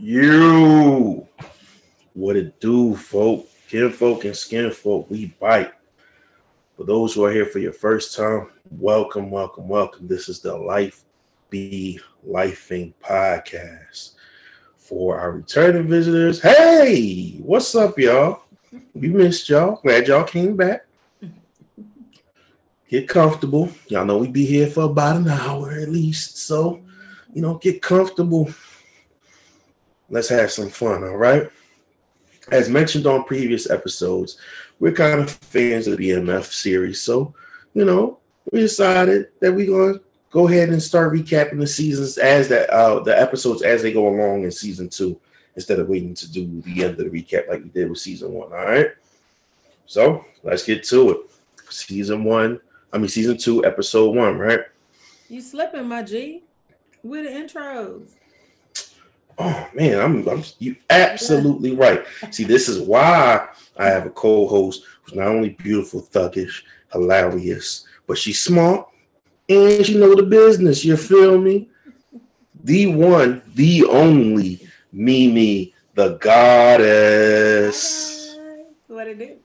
You, what it do, folk? Kin folk and skin folk, we bite. For those who are here for your first time, welcome, welcome, welcome. This is the Life Be Lifing podcast. For our returning visitors, hey, what's up, y'all? We missed y'all. Glad y'all came back. Get comfortable. Y'all know we be here for about an hour at least. So, you know, get comfortable. Let's have some fun, all right? As mentioned on previous episodes, we're kind of fans of the BMF series. So, you know, we decided that we're going to go ahead and start recapping the seasons as that uh the episodes as they go along in season two instead of waiting to do the end of the recap like we did with season one. All right. So let's get to it. Season one, I mean season two, episode one, right? You slipping, my G. With the intros. Oh man, I'm, I'm you absolutely right. See, this is why I have a co-host who's not only beautiful, thuggish, hilarious, but she's smart and she know the business. You feel me? The one, the only Mimi, the goddess. What it do?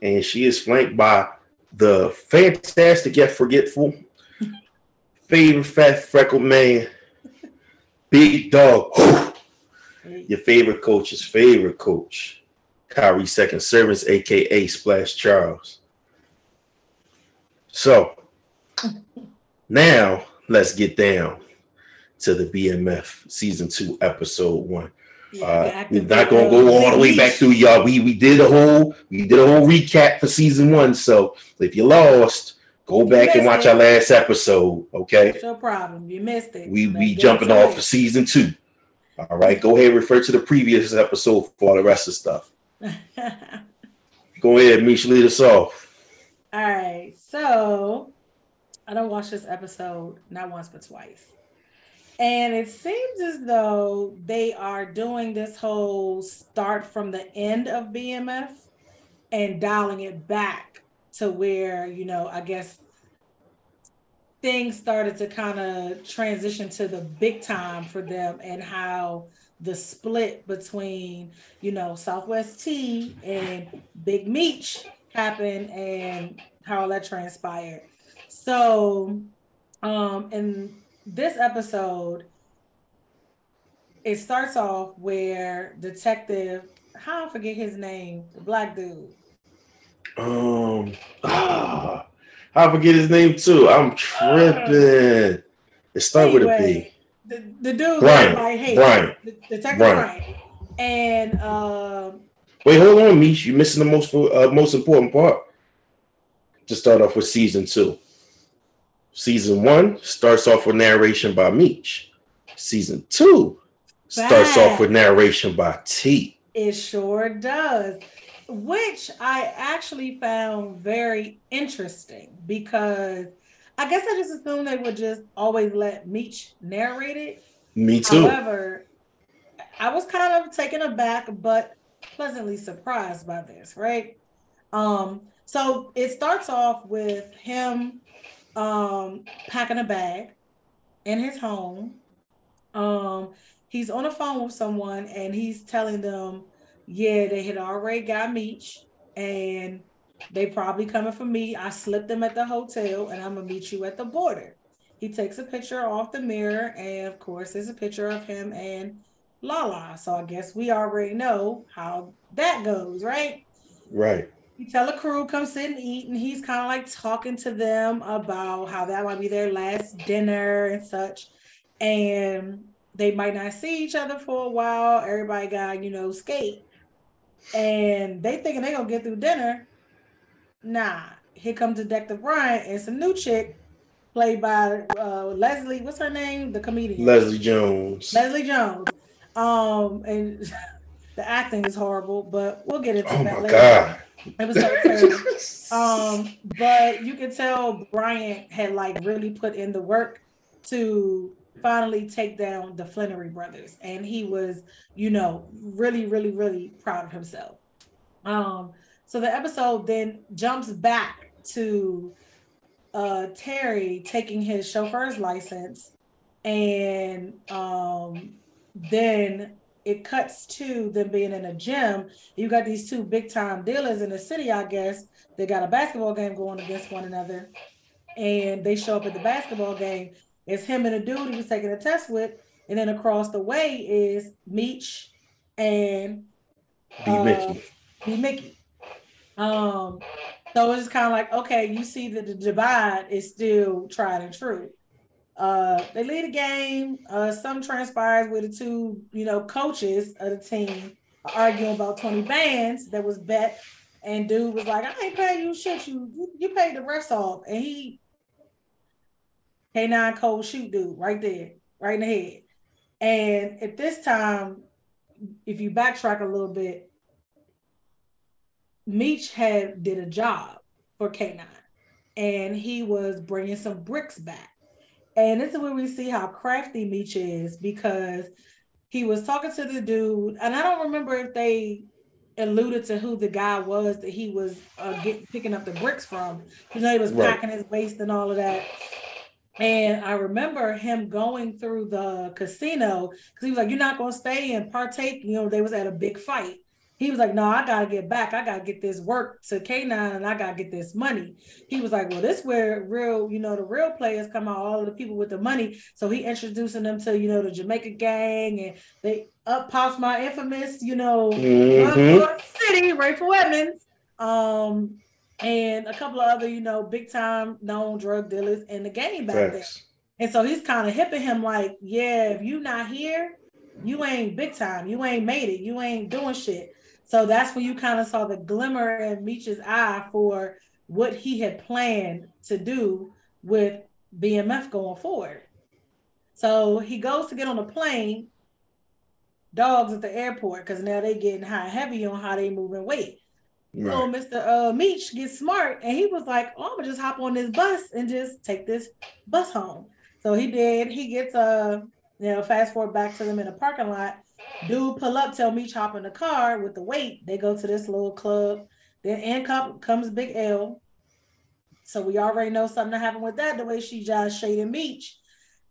And she is flanked by the fantastic yet forgetful favorite fat freckled man, Big Dog. Your favorite coach's favorite coach, Kyrie Second Servants, aka Splash Charles. So now let's get down to the BMF season two, episode one. Uh, we're not gonna go all the way back through y'all. We we did a whole we did a whole recap for season one. So if you lost, go back and watch it. our last episode. Okay. What's your problem? You missed it. We we jumping off for season two. All right, go ahead, refer to the previous episode for all the rest of stuff. Go ahead, Misha, lead us off. All right. So I don't watch this episode not once but twice. And it seems as though they are doing this whole start from the end of BMF and dialing it back to where, you know, I guess things started to kind of transition to the big time for them and how the split between, you know, Southwest T and Big Meech happened and how that transpired. So, um, in this episode, it starts off where Detective, how I forget his name, the black dude. Um, ah, I forget his name too. I'm tripping. It started with a B. The, the dude Brian, like, hey, Brian, the- Detective Brian. Brian. And um, Wait, hold on, Mish. You're missing the most uh, most important part. To start off with season two. Season one starts off with narration by Meech. Season two starts off with narration by T. It sure does, which I actually found very interesting because I guess I just assumed they would just always let Meech narrate it. Me too. However, I was kind of taken aback, but pleasantly surprised by this, right? Um, so it starts off with him um packing a bag in his home. Um, he's on the phone with someone and he's telling them, yeah, they had already got Meech and they probably coming for me. I slipped them at the hotel and I'm gonna meet you at the border. He takes a picture off the mirror, and of course, there's a picture of him and Lala. So I guess we already know how that goes, right? Right. You tell the crew come sit and eat, and he's kind of like talking to them about how that might be their last dinner and such, and they might not see each other for a while. Everybody got you know skate, and they thinking they gonna get through dinner. Nah, here comes Detective Brian and some new chick played by uh, Leslie. What's her name? The comedian Leslie Jones. Leslie Jones. Um, and the acting is horrible, but we'll get into Oh that my later. god. It was so terrible. Um, but you can tell Bryant had like really put in the work to finally take down the Flenory brothers, and he was, you know, really, really, really proud of himself. Um, so the episode then jumps back to uh Terry taking his chauffeur's license and um then it cuts to them being in a gym. You got these two big time dealers in the city, I guess. They got a basketball game going against one another. And they show up at the basketball game. It's him and a dude he was taking a test with. And then across the way is Meech and B uh, Mickey. B Mickey. Um, so it's kind of like, okay, you see that the divide is still tried and true. Uh, they lead a game. Uh, some transpires with the two, you know, coaches of the team arguing about 20 bands that was bet. And dude was like, I ain't paying you shit. You you paid the rest off. And he K9 cold shoot dude right there, right in the head. And at this time, if you backtrack a little bit, Meech had did a job for K9 and he was bringing some bricks back. And this is where we see how crafty Meech is because he was talking to the dude, and I don't remember if they alluded to who the guy was that he was uh, get, picking up the bricks from. You know, he was right. packing his waist and all of that. And I remember him going through the casino because he was like, "You're not gonna stay and partake." You know, they was at a big fight. He was like, "No, I gotta get back. I gotta get this work to K9, and I gotta get this money." He was like, "Well, this where real, you know, the real players come out, all of the people with the money." So he introducing them to, you know, the Jamaica gang, and they up pops my infamous, you know, mm-hmm. city, Rayful Edmonds. Um, and a couple of other, you know, big time known drug dealers in the game back then. And so he's kind of hipping him like, yeah, if you not here, you ain't big time. You ain't made it. You ain't doing shit. So that's when you kind of saw the glimmer in Meech's eye for what he had planned to do with BMF going forward. So he goes to get on a plane, dogs at the airport, because now they getting high heavy on how they moving weight. Right. So Mr. Uh, Meech gets smart and he was like, oh, I'm gonna just hop on this bus and just take this bus home. So he did. He gets uh, you know, fast forward back to them in a the parking lot. Dude pull up, tell Meech hop in the car with the weight. They go to this little club. Then in comes Big L. So we already know something happened with that, the way she just shaded Meech.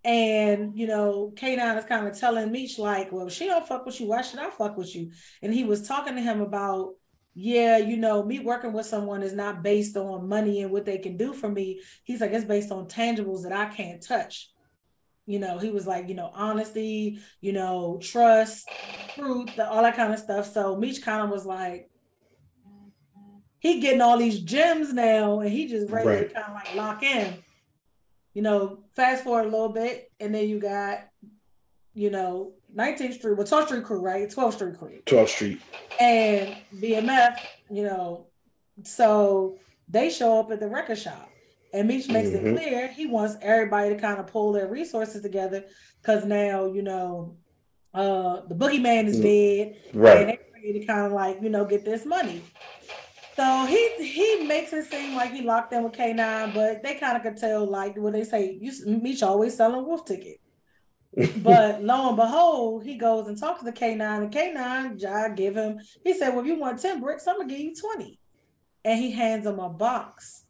And you know, K9 is kind of telling Meech, like, well, she don't fuck with you. Why should I fuck with you? And he was talking to him about yeah, you know, me working with someone is not based on money and what they can do for me. He's like, it's based on tangibles that I can't touch. You know, he was like, you know, honesty, you know, trust, truth, all that kind of stuff. So Meech kind of was like, he getting all these gems now, and he just ready right. to kind of like lock in. You know, fast forward a little bit, and then you got, you know, 19th Street, well, 12th Street crew, right? 12th Street crew. 12th Street. And BMF, you know, so they show up at the record shop. And Meech makes mm-hmm. it clear he wants everybody to kind of pull their resources together because now, you know, uh the boogeyman is mm. dead. Right. And they're ready to kind of like, you know, get this money. So he he makes it seem like he locked in with K9, but they kind of could tell, like what they say, you Meech always selling wolf ticket but lo and behold, he goes and talks to the K9, and K9, Jai give him, he said, Well, if you want 10 bricks, I'm gonna give you 20. And he hands him a box.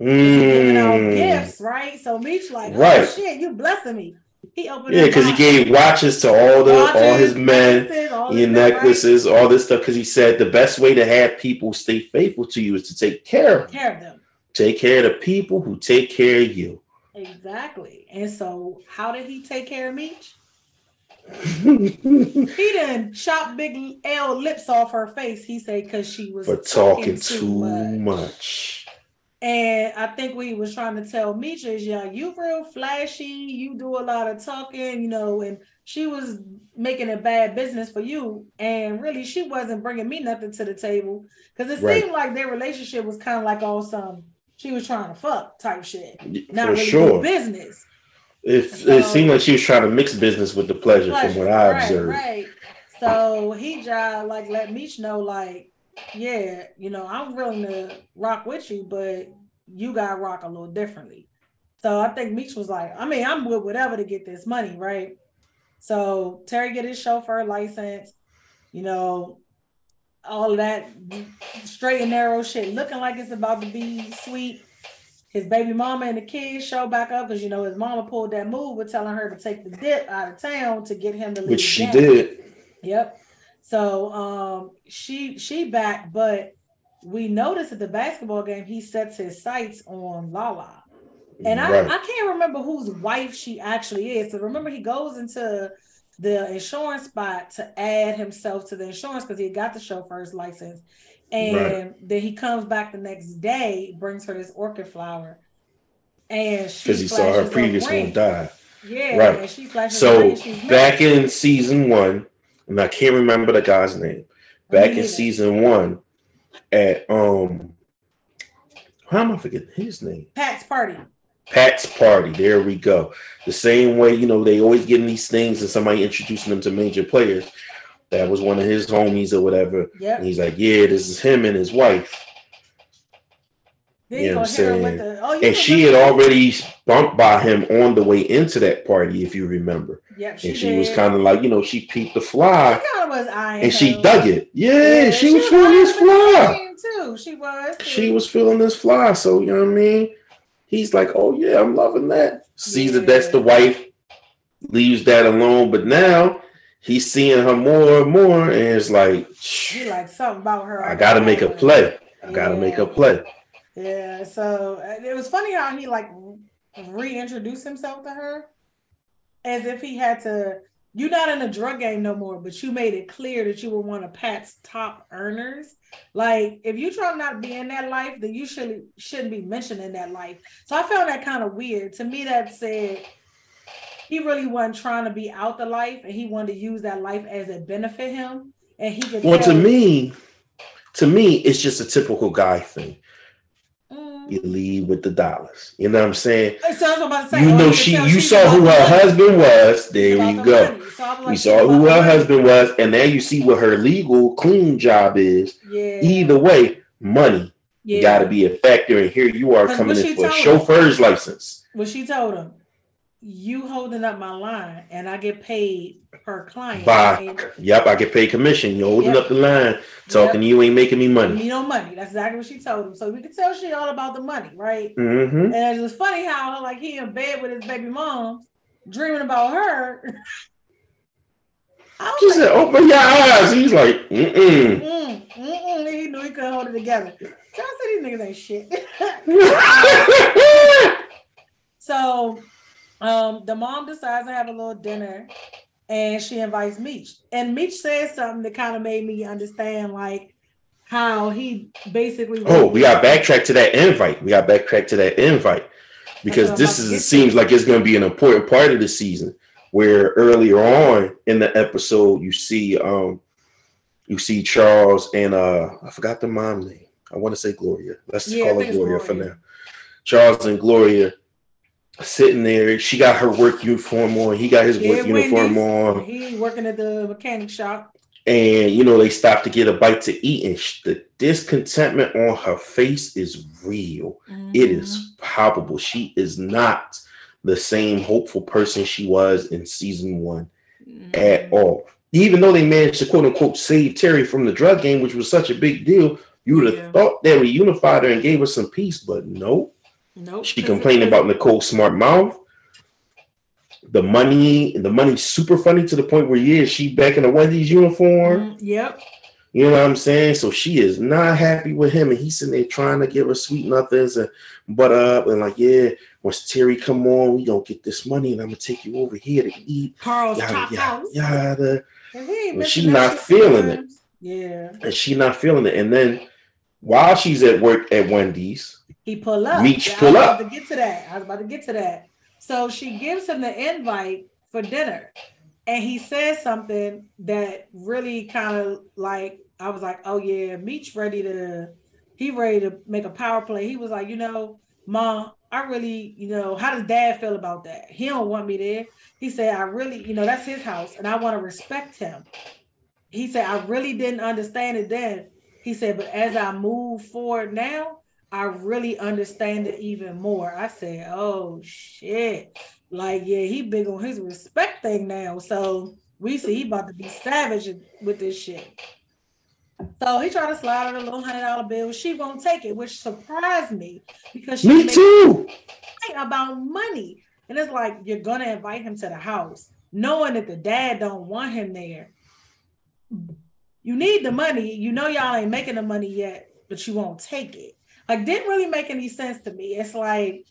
Mm. out gifts, right? So Meech like, oh right. shit, you blessing me. He opened it. Yeah, because he gave watches to all the watches, all his men, all your necklaces, right? all this stuff. Because he said the best way to have people stay faithful to you is to take care of, care of them. Take care of the people who take care of you. Exactly. And so, how did he take care of Meech? he done chop Big L lips off her face. He said because she was For talking, talking too, too much. much. And I think what he was trying to tell Meech is, yeah, you real flashy. You do a lot of talking, you know, and she was making a bad business for you. And really, she wasn't bringing me nothing to the table because it right. seemed like their relationship was kind of like all some she was trying to fuck type shit, not For really sure. business. It, so, it seemed like she was trying to mix business with the pleasure, pleasure from what I right, observed. Right. So he just like let Meech know, like, yeah, you know, I'm willing to rock with you, but you gotta rock a little differently. So I think Meech was like, I mean, I'm with whatever to get this money, right? So Terry get his chauffeur license, you know, all that straight and narrow shit looking like it's about to be sweet. his baby mama and the kids show back up because you know his mama pulled that move with telling her to take the dip out of town to get him to leave. Which she did. Yep. So um she she back, but we noticed at the basketball game he sets his sights on Lala. And right. I, I can't remember whose wife she actually is. So remember he goes into the insurance spot to add himself to the insurance because he got the chauffeur's license. And right. then he comes back the next day, brings her this orchid flower. And because he saw her previous one die. Yeah, right. so back in season one, and I can't remember the guy's name. Back in season one, at um, how am I forgetting his name? Pat's party. Pat's party. There we go. The same way, you know, they always getting these things and somebody introducing them to major players. That was one of his homies or whatever. Yeah. He's like, yeah, this is him and his wife. you know what I'm saying? Oh, the, oh, and she had already bumped by him on the way into that party, if you remember. Yep, she and she did. was kind of like, you know, she peeped the fly. Was and she dug it. Yeah, yeah she, she, was feeling this fly. Too. She was. Too. She was feeling this fly. So you know what I mean? He's like, oh yeah, I'm loving that. Sees yeah. that that's the wife, leaves that alone. But now he's seeing her more and more, and it's like, he like something about her. I gotta make a play. I gotta make a play. Yeah. So it was funny how he like reintroduced himself to her, as if he had to. You're not in the drug game no more, but you made it clear that you were one of Pat's top earners. Like, if you try not to be in that life, then you shouldn't shouldn't be mentioned in that life. So I found that kind of weird. To me, that said he really wasn't trying to be out the life, and he wanted to use that life as it benefit him. And he could. Well, to me, to me, it's just a typical guy thing you leave with the dollars. You know what I'm saying? So say, you oh, know she you saw who her husband was. There you go. So like, you saw who her husband was, and now you see what her legal clean job is. Yeah. Either way, money yeah. got to be a factor. And here you are coming in for a chauffeur's him, license. What she told him, you holding up my line, and I get paid per client. By, yep, I get paid commission. You're holding yep. up the line, talking yep. you ain't making me money. You know money. That's exactly what she told him. So we could tell she all about the money, right? Mm-hmm. And it was funny how like he in bed with his baby mom, dreaming about her. She like, said, "Open your eyes." He's like, "Mm mm." mm he knew he couldn't hold it together. So I said, "These niggas ain't shit." so, um, the mom decides to have a little dinner and she invites Meech. And Meech says something that kind of made me understand like how he basically Oh, we got backtrack to that invite. We got backtrack to that invite. Because this is it seems like it's gonna be an important part of the season where earlier on in the episode you see um you see Charles and uh I forgot the mom name. I want to say Gloria. Let's yeah, call her Gloria, Gloria for now. Charles and Gloria sitting there. She got her work uniform on. He got his yeah, work uniform on. He working at the mechanic shop. And you know they stopped to get a bite to eat, and the discontentment on her face is real. Mm-hmm. It is palpable. She is not the same hopeful person she was in season one mm-hmm. at all. Even though they managed to quote unquote save Terry from the drug game, which was such a big deal, you would have yeah. thought that we unified her and gave her some peace, but no. Nope. She complained about Nicole Smart Mouth. The money, the money's super funny to the point where yeah, she back in the Wendy's uniform. Mm, yep. You know what I'm saying? So she is not happy with him, and he's sitting there trying to give her sweet nothings and butt up, and like, yeah, once Terry come on, we gonna get this money, and I'm gonna take you over here to eat. Carl's yada, top yada, house. Yada. But she not feeling it. Yeah. And she not feeling it, and then while she's at work at Wendy's, he pull up. Meech pull up. to get to that. I was about to get to that. So she gives him the invite for dinner, and he says something that really kind of like I was like, oh yeah, Meech ready to he ready to make a power play. He was like, you know, mom, I really, you know, how does dad feel about that? He don't want me there. He said, I really, you know, that's his house, and I want to respect him. He said, I really didn't understand it then. He said, but as I move forward now, I really understand it even more. I said, oh shit. Like, yeah, he big on his respect thing now. So we see he about to be savage with this shit. So he tried to slide her a little hundred dollar bill. She won't take it, which surprised me because she me too. About money, and it's like you're gonna invite him to the house, knowing that the dad don't want him there. You need the money. You know y'all ain't making the money yet, but you won't take it. Like didn't really make any sense to me. It's like,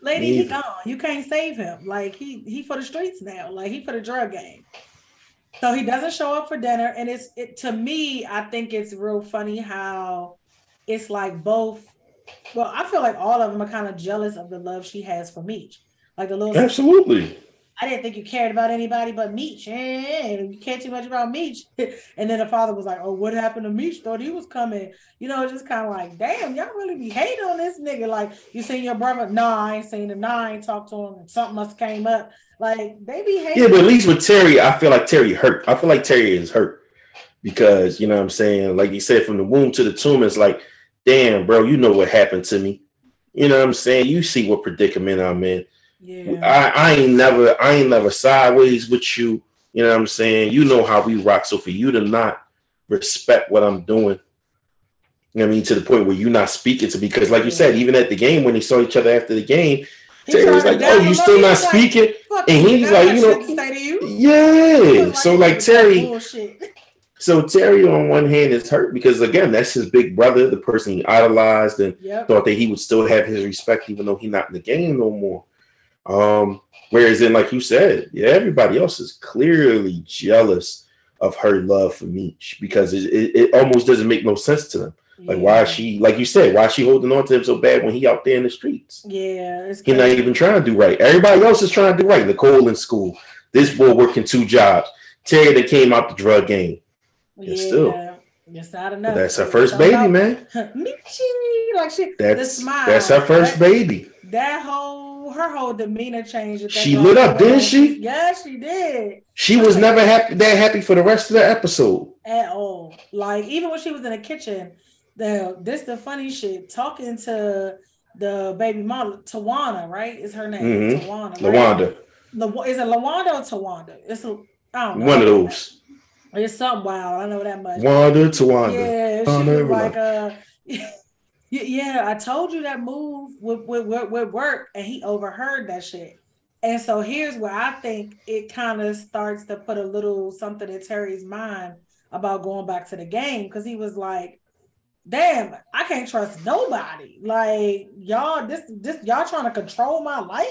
lady, he gone. You can't save him. Like he he for the streets now. Like he for the drug game. So he doesn't show up for dinner, and it's it to me. I think it's real funny how it's like both. Well, I feel like all of them are kind of jealous of the love she has for Meech. Like the little absolutely. I didn't think you cared about anybody but Meech. And you care too much about Meech. and then the father was like, Oh, what happened to Meech? Thought he was coming. You know, just kind of like, damn, y'all really be hating on this nigga. Like, you seen your brother? No, I ain't seen him. No, I ain't talked to him. Something must came up. Like they be hating. Yeah, but at least with Terry, I feel like Terry hurt. I feel like Terry is hurt because you know what I'm saying. Like you said, from the womb to the tomb, it's like, damn, bro, you know what happened to me. You know what I'm saying? You see what predicament I'm in. Yeah. I, I ain't never, I ain't never sideways with you. You know what I'm saying? You know how we rock. So for you to not respect what I'm doing, you know what I mean, to the point where you're not speaking to me, because like you said, even at the game when they saw each other after the game, Terry was like, "Oh, you still not speaking?" Like, and he's like, "You know, you. yeah." Like, so like Terry, so Terry on one hand is hurt because again, that's his big brother, the person he idolized and yep. thought that he would still have his respect even though he's not in the game no more. Um, whereas then, like you said, yeah, everybody else is clearly jealous of her love for Meech because it, it, it almost doesn't make no sense to them. Like, yeah. why is she, like you said, why is she holding on to him so bad when he out there in the streets? Yeah, he's not even trying to do right. Everybody else is trying to do right. Nicole in school, this boy working two jobs. Terry that came out the drug game. Yeah, still. Yes, don't know. That's her first baby, man. Michi, like she, that's, smile, That's her first that, baby. That whole, her whole demeanor changed. She lit up, didn't she? Yeah, she did. She was never happy that happy for the rest of the episode at all. Like even when she was in the kitchen the this the funny shit talking to the baby mom Tawana, right? Is her name mm-hmm. Tawana? Lawanda. La, is it Lawanda or Tawanda? It's a, I don't know. One of those. It's something wild. I know that much. Wanda Tawanda. Yeah, she was like uh yeah, I told you that move would, would, would, would work, and he overheard that shit. And so here's where I think it kind of starts to put a little something in Terry's mind about going back to the game because he was like, damn, I can't trust nobody. Like y'all, this this y'all trying to control my life.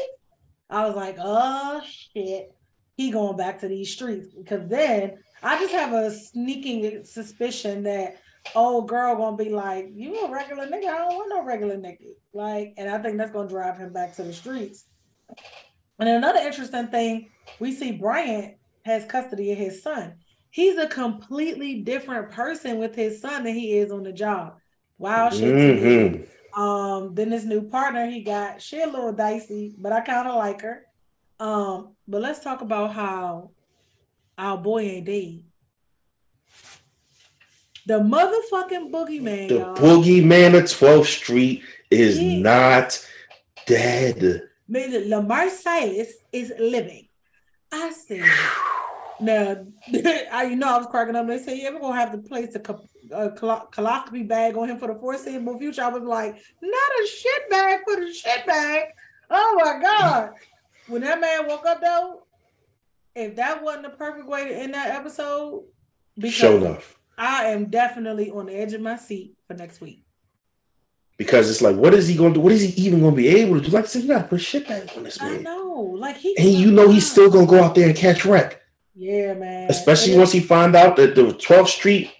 I was like, oh shit, he going back to these streets because then I just have a sneaking suspicion that old girl gonna be like, you a regular nigga? I don't want no regular nigga. Like, and I think that's gonna drive him back to the streets. And another interesting thing, we see Bryant has custody of his son he's a completely different person with his son than he is on the job. Wow, shit. Mm-hmm. Um, then this new partner he got, she a little dicey, but I kind of like her. Um, but let's talk about how our boy ain't dead. The motherfucking boogeyman. The y'all. boogeyman of 12th Street is yeah. not dead. Lamar Silas is living. I said. Now, I you know I was cracking up. They say, "You ever gonna have to place a, a colostomy bag on him for the foreseeable future?" I was like, "Not a shit bag for the shit bag." Oh my god! when that man woke up though, if that wasn't the perfect way to end that episode, because Show enough. I am definitely on the edge of my seat for next week. Because it's like, what is he going to do? What is he even going to be able to do? Like I said, you got to put shit back on this man. I know, like he, and you know, he's still going to go out there and catch wreck. Yeah, man. Especially and once he find out that the 12th Street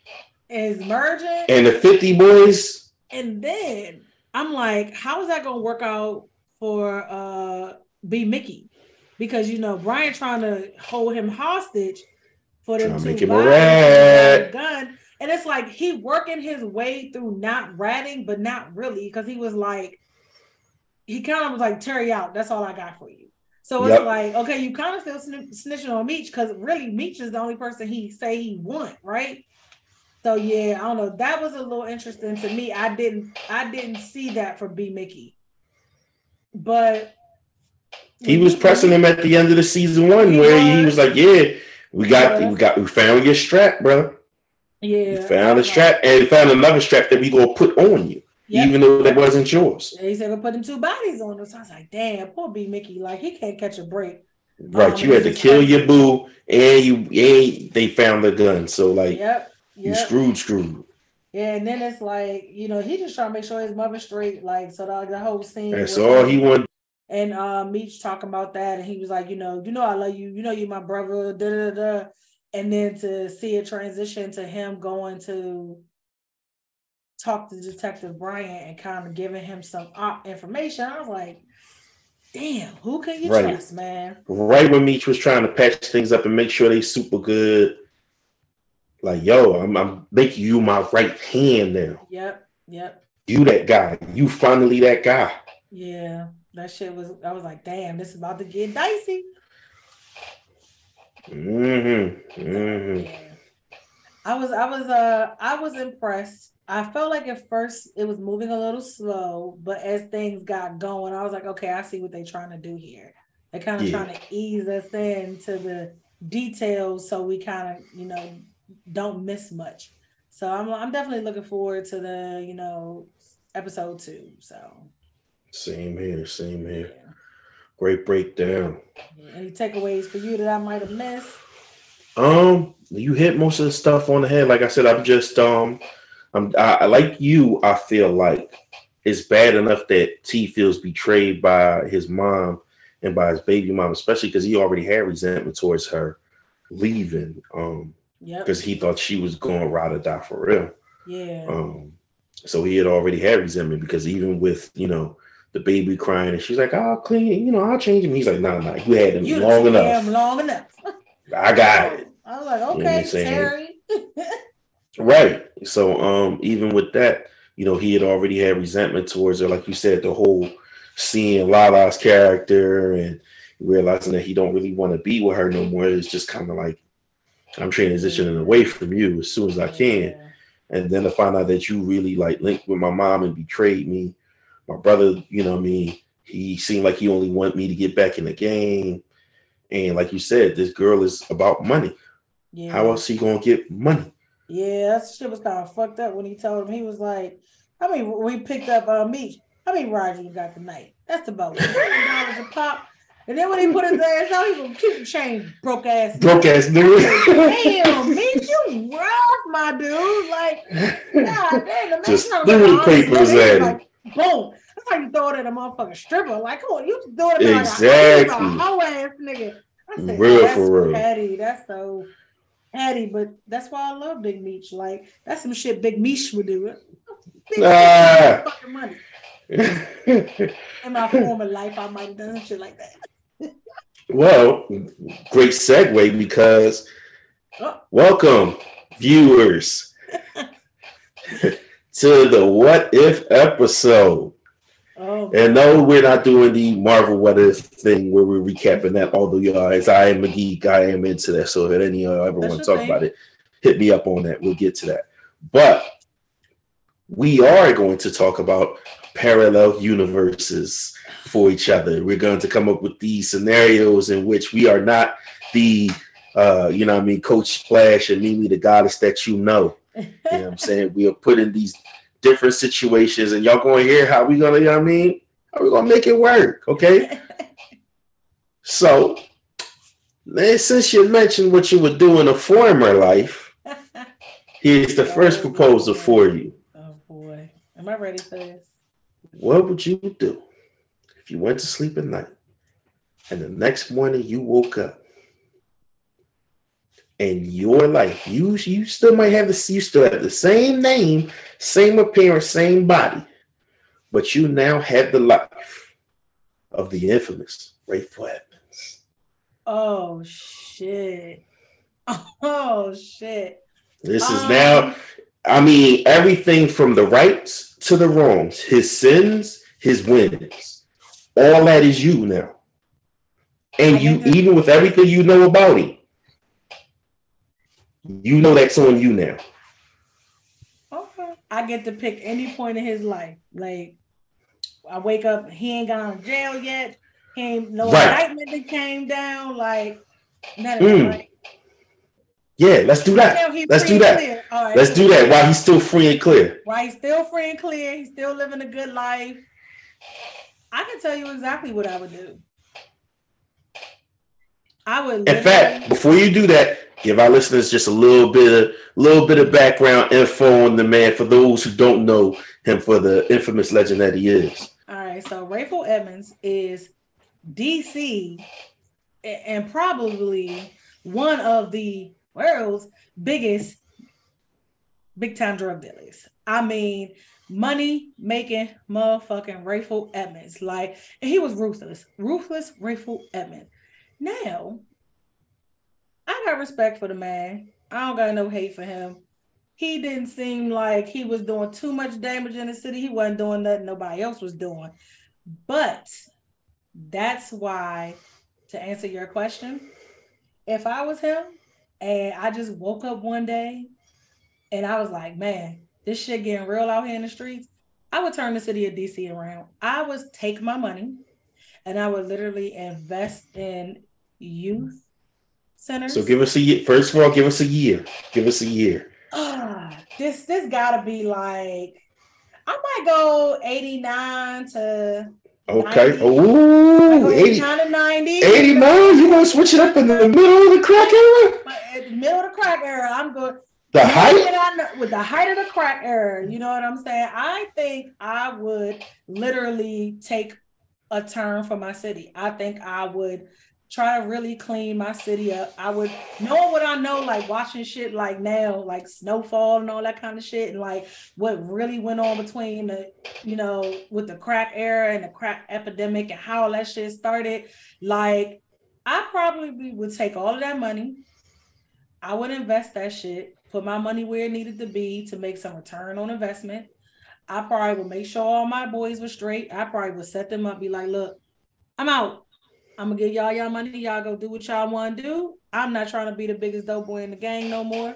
is merging and the 50 boys. And then I'm like, how is that gonna work out for uh B Mickey? Because you know, Brian trying to hold him hostage for them to make him a rat. gun. And it's like he working his way through not ratting, but not really, because he was like, he kind of was like, Terry out. That's all I got for you. So it's yep. like, okay, you kind of still snitching on Meech because really Meech is the only person he say he want, right? So yeah, I don't know. That was a little interesting to me. I didn't I didn't see that for B Mickey. But he was pressing him at the end of the season one he where was. he was like, Yeah, we got yeah. we got we found your strap, brother. Yeah. He found a strap and found another strap that we gonna put on you, Yep. even though that wasn't yours. Yeah, he said, "We'll put them two bodies on us. So I was like, "Damn, poor B Mickey, like he can't catch a break." Right, Um, you had to kill like- your boo, and you and they found the gun. So like Yep, you screwed, screwed. yeah. And then it's like, you know, he just trying to make sure his mother's straight. Like, so the, the whole scene. That's all him he wanted. And uh, Meech talking about that, and he was like, you know, you know, I love you. You know, you my brother. Da da da. And then to see a transition to him going to talk to Detective Bryant and kind of giving him some information, I was like, damn, who can you Right. trust, man? Right when Meech was trying to patch things up and make sure they super good. Like, yo, I'm, I'm making you my right hand now. Yep, yep. You that guy. You finally that guy. Yeah, that shit was. I was like, damn, this is about to get dicey. Mm-hmm. Mm-hmm. Yeah. I was, I was, uh, I was impressed. I felt like at first it was moving a little slow, but as things got going, I was like, okay, I see what they're trying to do here. They're kind of Yeah. trying to ease us into the details so we kind of, you know, don't miss much. So I'm, I'm definitely looking forward to the, you know, episode two. So Same here. Same yeah. here. Great breakdown. Yeah, Any takeaways for you that I might have missed? Um, you hit most of the stuff on the head. Like I said, I'm just um, I'm I, like you. I feel like it's bad enough that T feels betrayed by his mom and by his baby mom, especially because he already had resentment towards her leaving. Um, Yep. because he thought she was going to ride or die for real. Yeah. Um, so he had already had resentment because even with you know the baby crying and she's like, "I'll clean, you know, I'll change him." He's like, "Nah, nah, you had him you long enough. long enough. I got it." I was like, what I'm okay. Terry. Right. So um even with that, you know, he had already had resentment towards her, like you said, the whole seeing Lala's character and realizing that he don't really want to be with her no more. It's just kind of like I'm transitioning away from you as soon as I can. Yeah. And then to find out that you really like linked with my mom and betrayed me. My brother, you know I mean, he seemed like he only wanted me to get back in the game. And like you said, this girl is about money. Yeah. How else he gonna get money? Yeah, that shit was kind of fucked up when he told him he was like, I mean, we picked up uh meat. How many rides you got tonight? That's about $100 a pop. And then when he put his ass out, he gonna keep the change, broke ass. Broke ass dude. Damn, meat, you rough, my dude. Like, God damn, the man Just to the nigga, at him. like, Boom. That's how you throw it at a motherfucking stripper. Like, come on, you throw it at Exactly. like a hoe ass nigga. I said, Real that's for real. petty. That's so petty, but that's why I love Big Meech. Like, that's some shit Big Meech would do. Big Ah. Fucking money. In my former life, I might have done shit like that. well, great segue because Oh. welcome, viewers, to the What If episode. Oh, And no, we're not doing the Marvel What If thing where we're recapping that. Although, y'all, as I am a geek, I am into that. So, if any of y'all ever That's want to talk thing. about it, hit me up on that. We'll get to that. But we are going to talk about parallel universes for each other. We're going to come up with these scenarios in which we are not the, uh, you know, what I mean, Coach Splash and Mimi, the goddess that you know. You know what I'm saying? We are put in these different situations, and y'all going to hear how we gonna, you know what I mean? How we gonna make it work? Okay. So, since you mentioned what you would do in a former life, here's the first proposal for you. oh boy. Am I ready for this? What would you do if you went to sleep at night and the next morning you woke up and your life, you you still might have the you still have the same name, same appearance, same body, but you now have the life of the infamous Rayful Edmonds. Oh shit. Oh shit. This is Um, now, I mean, everything from the rights to the wrongs, his sins, his wins. All that is you now. And I you, even with everything you know about him, you know that's on you now. Okay. I get to pick any point in his life. Like I wake up, he ain't gone to jail yet. He ain't no Right. indictment that came down. Like Mm. Right? Yeah, let's do that. Let's do that. Right, let's do that while he's still free and clear. While he's still free and clear, he's still living a good life. I can tell you exactly what I would do. I would. In fact, before you do that, give our listeners just a little bit of little bit of background info on the man for those who don't know him for the infamous legend that he is. All right, so Rayful Edmonds is DC and probably one of the world's biggest big time drug dealers. I mean, money making motherfucking Rayful Edmonds. Like, and he was ruthless, ruthless Rayful Edmonds. Now, I got respect for the man. I don't got no hate for him. He didn't seem like he was doing too much damage in the city. He wasn't doing nothing nobody else was doing. But that's why, to answer your question, if I was him and I just woke up one day and I was like, man, this shit getting real out here in the streets, I would turn the city of DC around. I would take my money and I would literally invest in youth centers. So give us a year. First of all, give us a year. Give us a year. Ah, this this gotta be like I might go 89 to Okay. Oh, 89 to 90. 89? You gonna switch it up in the middle of the crack era? In the middle of the crack era, I'm going the height with the height of the crack era, you know what I'm saying? I think I would literally take a turn for my city. I think I would try to really clean my city up. I would know what I know, like watching shit like now, like snowfall and all that kind of shit, and like what really went on between the, you know, with the crack era and the crack epidemic and how all that shit started. Like, I probably would take all of that money. I would invest that shit, put my money where it needed to be to make some return on investment. I probably would make sure all my boys were straight. I probably would set them up, be like, look, I'm out. I'm gonna give y'all y'all money. Y'all go do what y'all want to do. I'm not trying to be the biggest dope boy in the gang no more.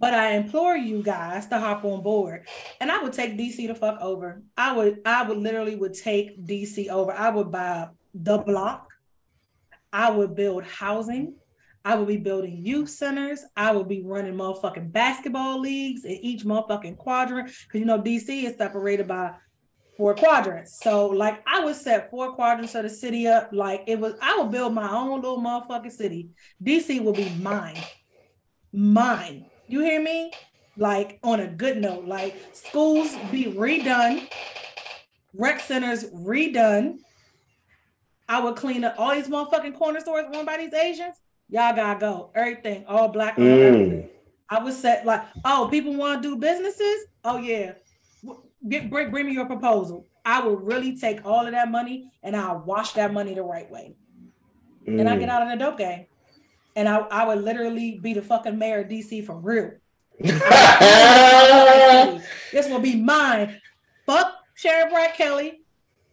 But I implore you guys to hop on board. And I would take DC to fuck over. I would, I would literally would take DC over. I would buy the block. I would build housing. I will be building youth centers. I will be running motherfucking basketball leagues in each motherfucking quadrant. Cause you know, DC is separated by four quadrants. So like I would set four quadrants of the city up. Like it was, I would build my own little motherfucking city. DC will be mine. Mine. You hear me? Like on a good note, like schools be redone, rec centers redone. I would clean up all these motherfucking corner stores owned by these Asians. Y'all gotta go. Everything, all black. Mm. I would set like, oh, people want to do businesses. Oh yeah, get bring, bring me your proposal. I will really take all of that money and I'll wash that money the right way. Mm. And I get mm. out of the dope game. And I, I would literally be the fucking mayor of DC for real. this will be mine. Fuck Sharon Pratt Kelly.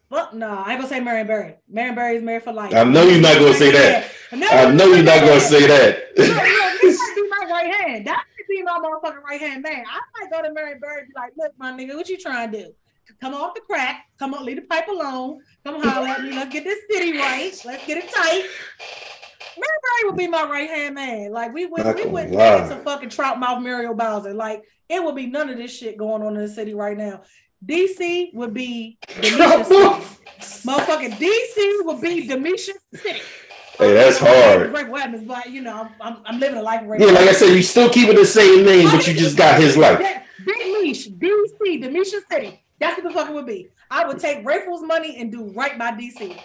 Fuck no, nah, I ain't gonna say Marion Barry. Marion Barry is married for life. I know you're not gonna say that. I know you're not gonna say that. this might be my right hand. That might be my motherfucking right hand man. I might go to Mary Bird and be like, look, my nigga, what you trying to do? Come off the crack. Come on, leave the pipe alone. Come holler at me. Let's get this city right. Let's get it tight. Mary Bird would be my right hand man. Like we would, we wouldn't get into fucking trout mouth Muriel Bowser. Like it would be none of this shit going on in the city right now. DC would be Demisha City. Motherfucking DC would be Demisha City. Hey, that's hard. Break weapons, but you know, I'm, I'm living a life. Right yeah, like I said, you still keeping the same name, but you just got his life. Big Leash, DC, Demisha City. That's what the fuck it would be. I would take Rayful's money and do right by DC.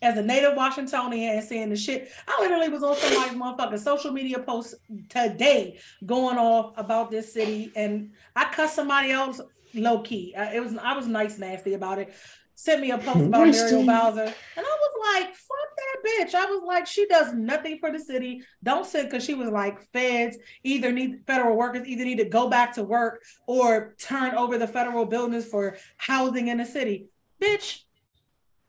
As a native Washingtonian and seeing the shit, I literally was on somebody's motherfucking social media post today going off about this city, and I cussed somebody else low key. Uh, it was I was nice nasty about it, sent me a post about Muriel Bowser, and I was like, "Fuck that bitch!" I was like, "She does nothing for the city. Don't sit because she was like, feds either need federal workers either need to go back to work or turn over the federal buildings for housing in the city, bitch.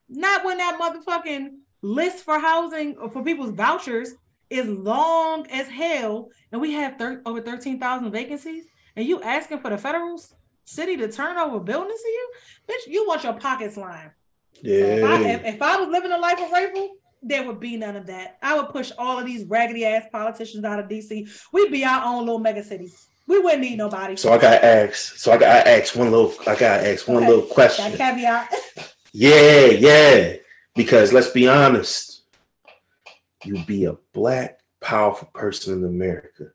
Not when that motherfucking list for housing or for people's vouchers is long as hell, and we have thir- over thirteen thousand vacancies, and you asking for the federals." City to turn over buildings to you, bitch, you want your pockets lined. Yeah. So if, I, if, if, I, was living a life of Rayful, there would be none of that. I would push all of these raggedy ass politicians out of DC. We'd be our own little mega city. We wouldn't need nobody. So I got asked. So I got to ask one little. I got asked one okay. little question. That caveat. yeah, yeah. Because let's be honest, you be a black, powerful person in America.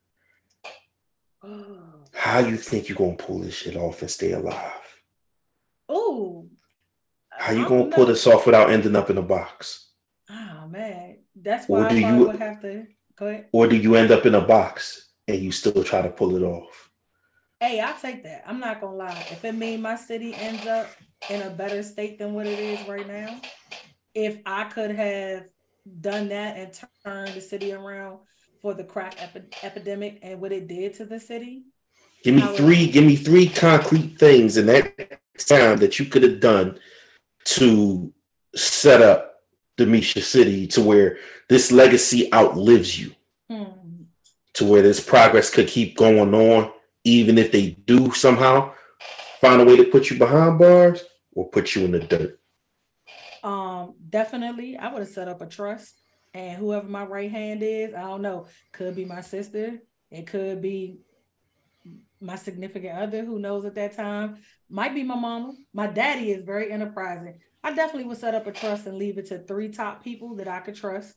How you think you're gonna pull this shit off and stay alive? Oh. How you gonna pull this off without ending up in a box? Oh man, that's why or do I you, would have to go ahead. Or do you end up in a box and you still try to pull it off? Hey, I'll take that. I'm not gonna lie. If it means my city ends up in a better state than what it is right now, if I could have done that and turned the city around for the crack epi- epidemic and what it did to the city. Give me three. Give me three concrete things in that time that you could have done to set up Demetria City to where this legacy outlives you, hmm. to where this progress could keep going on, even if they do somehow find a way to put you behind bars or put you in the dirt. Um, definitely, I would have set up a trust, and whoever my right hand is, I don't know, could be my sister, it could be my significant other who knows at that time might be my mama. My daddy is very enterprising. I definitely would set up a trust and leave it to three top people that I could trust.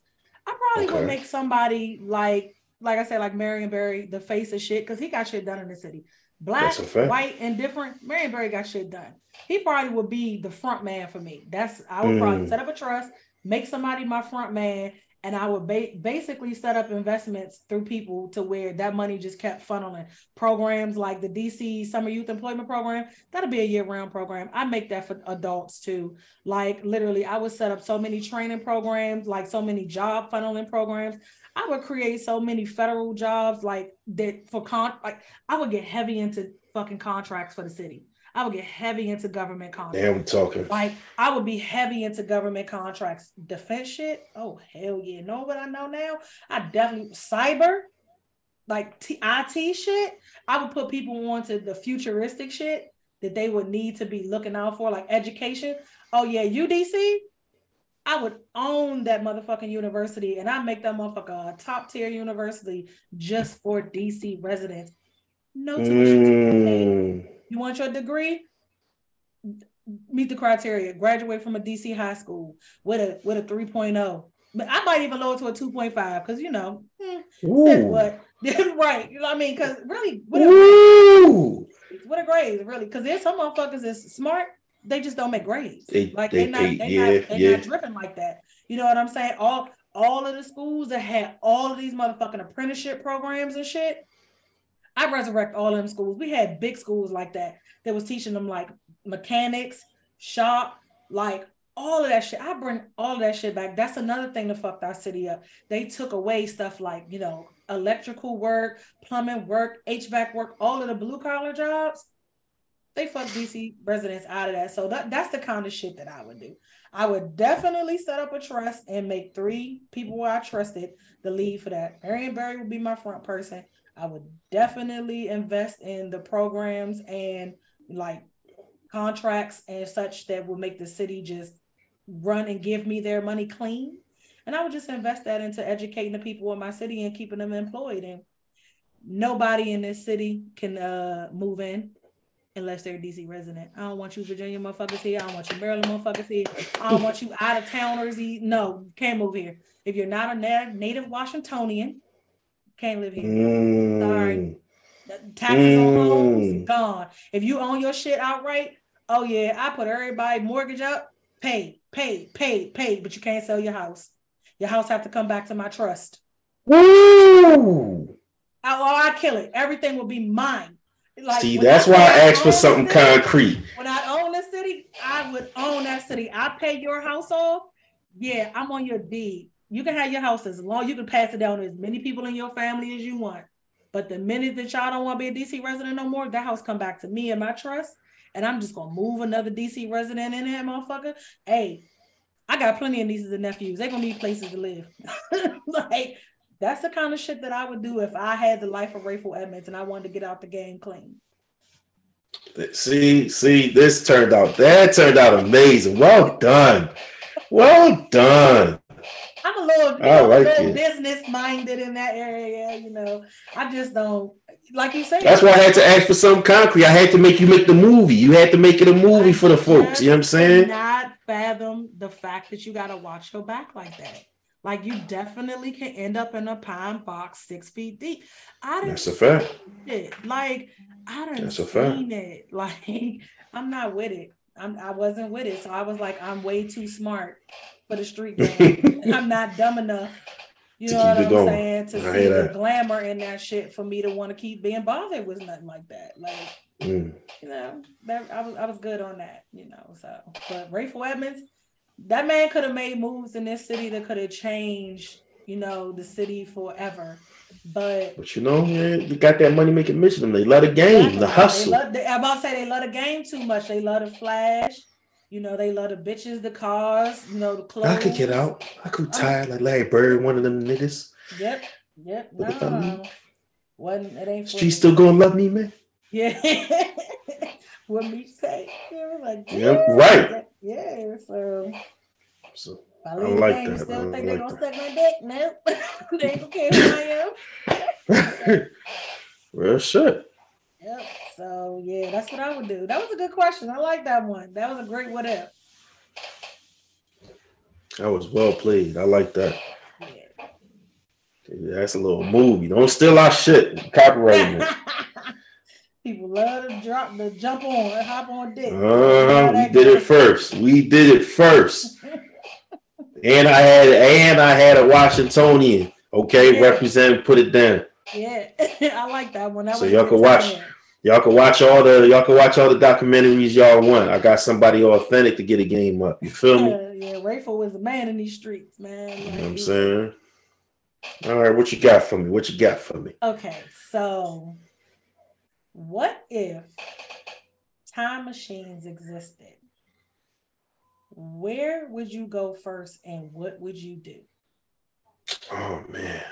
I probably okay. would make somebody like, like I said, like Marion Barry, the face of shit, because he got shit done in the city. Black, white, and different. Marion Barry got shit done. He probably would be the front man for me. That's I would mm. probably set up a trust, make somebody my front man, and I would ba- basically set up investments through people to where that money just kept funneling. Programs like the DC Summer Youth Employment Program, that'll be a year round program. I make that for adults too. Like literally, I would set up so many training programs, like so many job funneling programs. I would create so many federal jobs like that for con like I would get heavy into fucking contracts for the city. I would get heavy into government contracts. Damn, talking. Like I would be heavy into government contracts. Defense shit. Oh hell yeah. Know what I know now? I definitely cyber, like T- IT shit. I would put people onto the futuristic shit that they would need to be looking out for, like education. Oh yeah, UDC. I would own that motherfucking university and I make that motherfucker a top tier university just for DC residents. No tuition. Mm. You want your degree? Meet the criteria. Graduate from a DC high school with a with a 3.0. But I might even lower to a 2.5 because you know, hmm, what right. You know what I mean? Because really, what a, what a grade, really. Because there's some motherfuckers that's smart, they just don't make grades. They, like they, are not, they, they yeah, not, they're yeah. not driven like that. You know what I'm saying? All all of the schools that had all of these motherfucking apprenticeship programs and shit, I resurrect all of them schools. We had big schools like that that was teaching them like mechanics, shop, like all of that shit. I bring all of that shit back. That's another thing that fucked our city up. They took away stuff like, you know, electrical work, plumbing work, HVAC work, all of the blue collar jobs. They fucked DC residents out of that. So that, that's the kind of shit that I would do. I would definitely set up a trust and make three people I trusted the lead for that. Marion Barry would be my front person. I would definitely invest in the programs and like contracts and such that will make the city just run and give me their money clean. And I would just invest that into educating the people in my city and keeping them employed. And nobody in this city can uh, move in unless they're a DC resident. I don't want you Virginia motherfuckers here. I don't want you Maryland motherfuckers here. I don't want you out of towners. No, can't move here. If you're not a native Washingtonian, can't live here. Mm. Sorry. Taxes mm. on homes gone. If you own your shit outright, oh yeah, I put everybody mortgage up, pay, pay, pay, pay, but you can't sell your house. Your house have to come back to my trust. Woo! I, or I kill it. Everything will be mine. Like, See, that's I why I asked for something city, concrete. When I own the city, I would own that city. I pay your house off. Yeah, I'm on your deed. You can have your house as long you can pass it down to as many people in your family as you want. But the minute that y'all don't want to be a DC resident no more, that house come back to me and my trust, and I'm just gonna move another DC resident in there, motherfucker. Hey, I got plenty of nieces and nephews. They're gonna need places to live. like that's the kind of shit that I would do if I had the life of Rayful Edmonds and I wanted to get out the game clean. See, see, this turned out that turned out amazing. Well done. Well done. I'm a little, I I'm like a little business minded in that area. You know, I just don't like you said. That's why I had to ask for some concrete. I had to make you make the movie. You had to make it a movie for the folks. You know what I'm saying? Not fathom the fact that you got to watch your back like that. Like you definitely can end up in a pine box six feet deep. I didn't That's a fact. it. Like I didn't That's a fact. it. Like I'm not with it. I'm I wasn't with it. So I was like, I'm way too smart for the street game. I'm not dumb enough. You know what I'm going. saying? To I see the that. glamour in that shit for me to want to keep being bothered with nothing like that. Like Mm. you know, that I was I was good on that, you know. So, but Rayful Edmonds, that man could have made moves in this city that could have changed, you know, the city forever. But But you know, man, you got that money making mission. They love the game, the They hustle. love, they, I'm about to say they love the game too much. They love the flash. You know, they love the bitches, the cars. You know, the clothes. I could get out. I could uh-huh. tired like Larry Bird, one of them niggas. Yep, yep. Look. No, wasn't it ain't She still gonna love me, man. Yeah. what me say? Yeah, like, Yep, yeah, right. Yeah. So So I, leave like that, Still think they like gonna suck my dick? Nope. they don't care who I am. real shit. Yep. So yeah, that's what I would do. That was a good question. I like that one. That was a great what if. That was well played. I like that. Yeah. That's a little movie. Don't steal our shit. Copyright. People love to drop the jump on, hop on dick. Uh, we did it first. We did it first. And I had and I had a Washingtonian. Okay, Yeah. represent, put it down. Yeah, I like that one. That So y'all can watch-. Y'all can watch all the y'all can watch all the documentaries y'all want. I got somebody authentic to get a game up. You feel me? Yeah, yeah. Rayful was the man in these streets, man. You know what I'm saying? All right, what you got for me? What you got for me? Okay, so what if time machines existed? Where would you go first and what would you do? Oh man.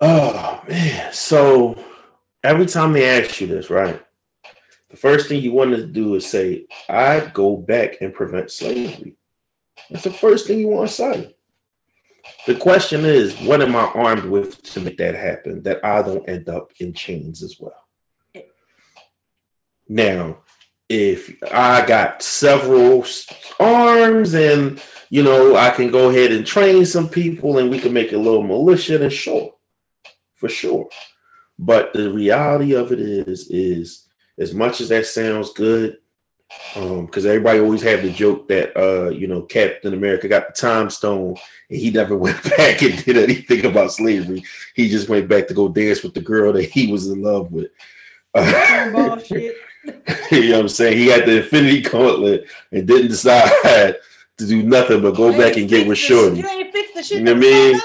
Oh man. So every time they ask you this, right? The first thing you want to do is say, I go back and prevent slavery. That's the first thing you want to say. The question is, what am I armed with to make that happen? That I don't end up in chains as well. Now, if I got several arms and you know I can go ahead and train some people and we can make a little militia, then sure, for sure. But the reality of it is, is as much as that sounds good, um, because everybody always have the joke that uh, you know, Captain America got the time stone and he never went back and did anything about slavery. He just went back to go dance with the girl that he was in love with. Shit. you know what I'm saying? He had the Infinity Gauntlet and didn't decide to do nothing but go You back and get fix with Shorty. You ain't fixed the shit. You know what I mean?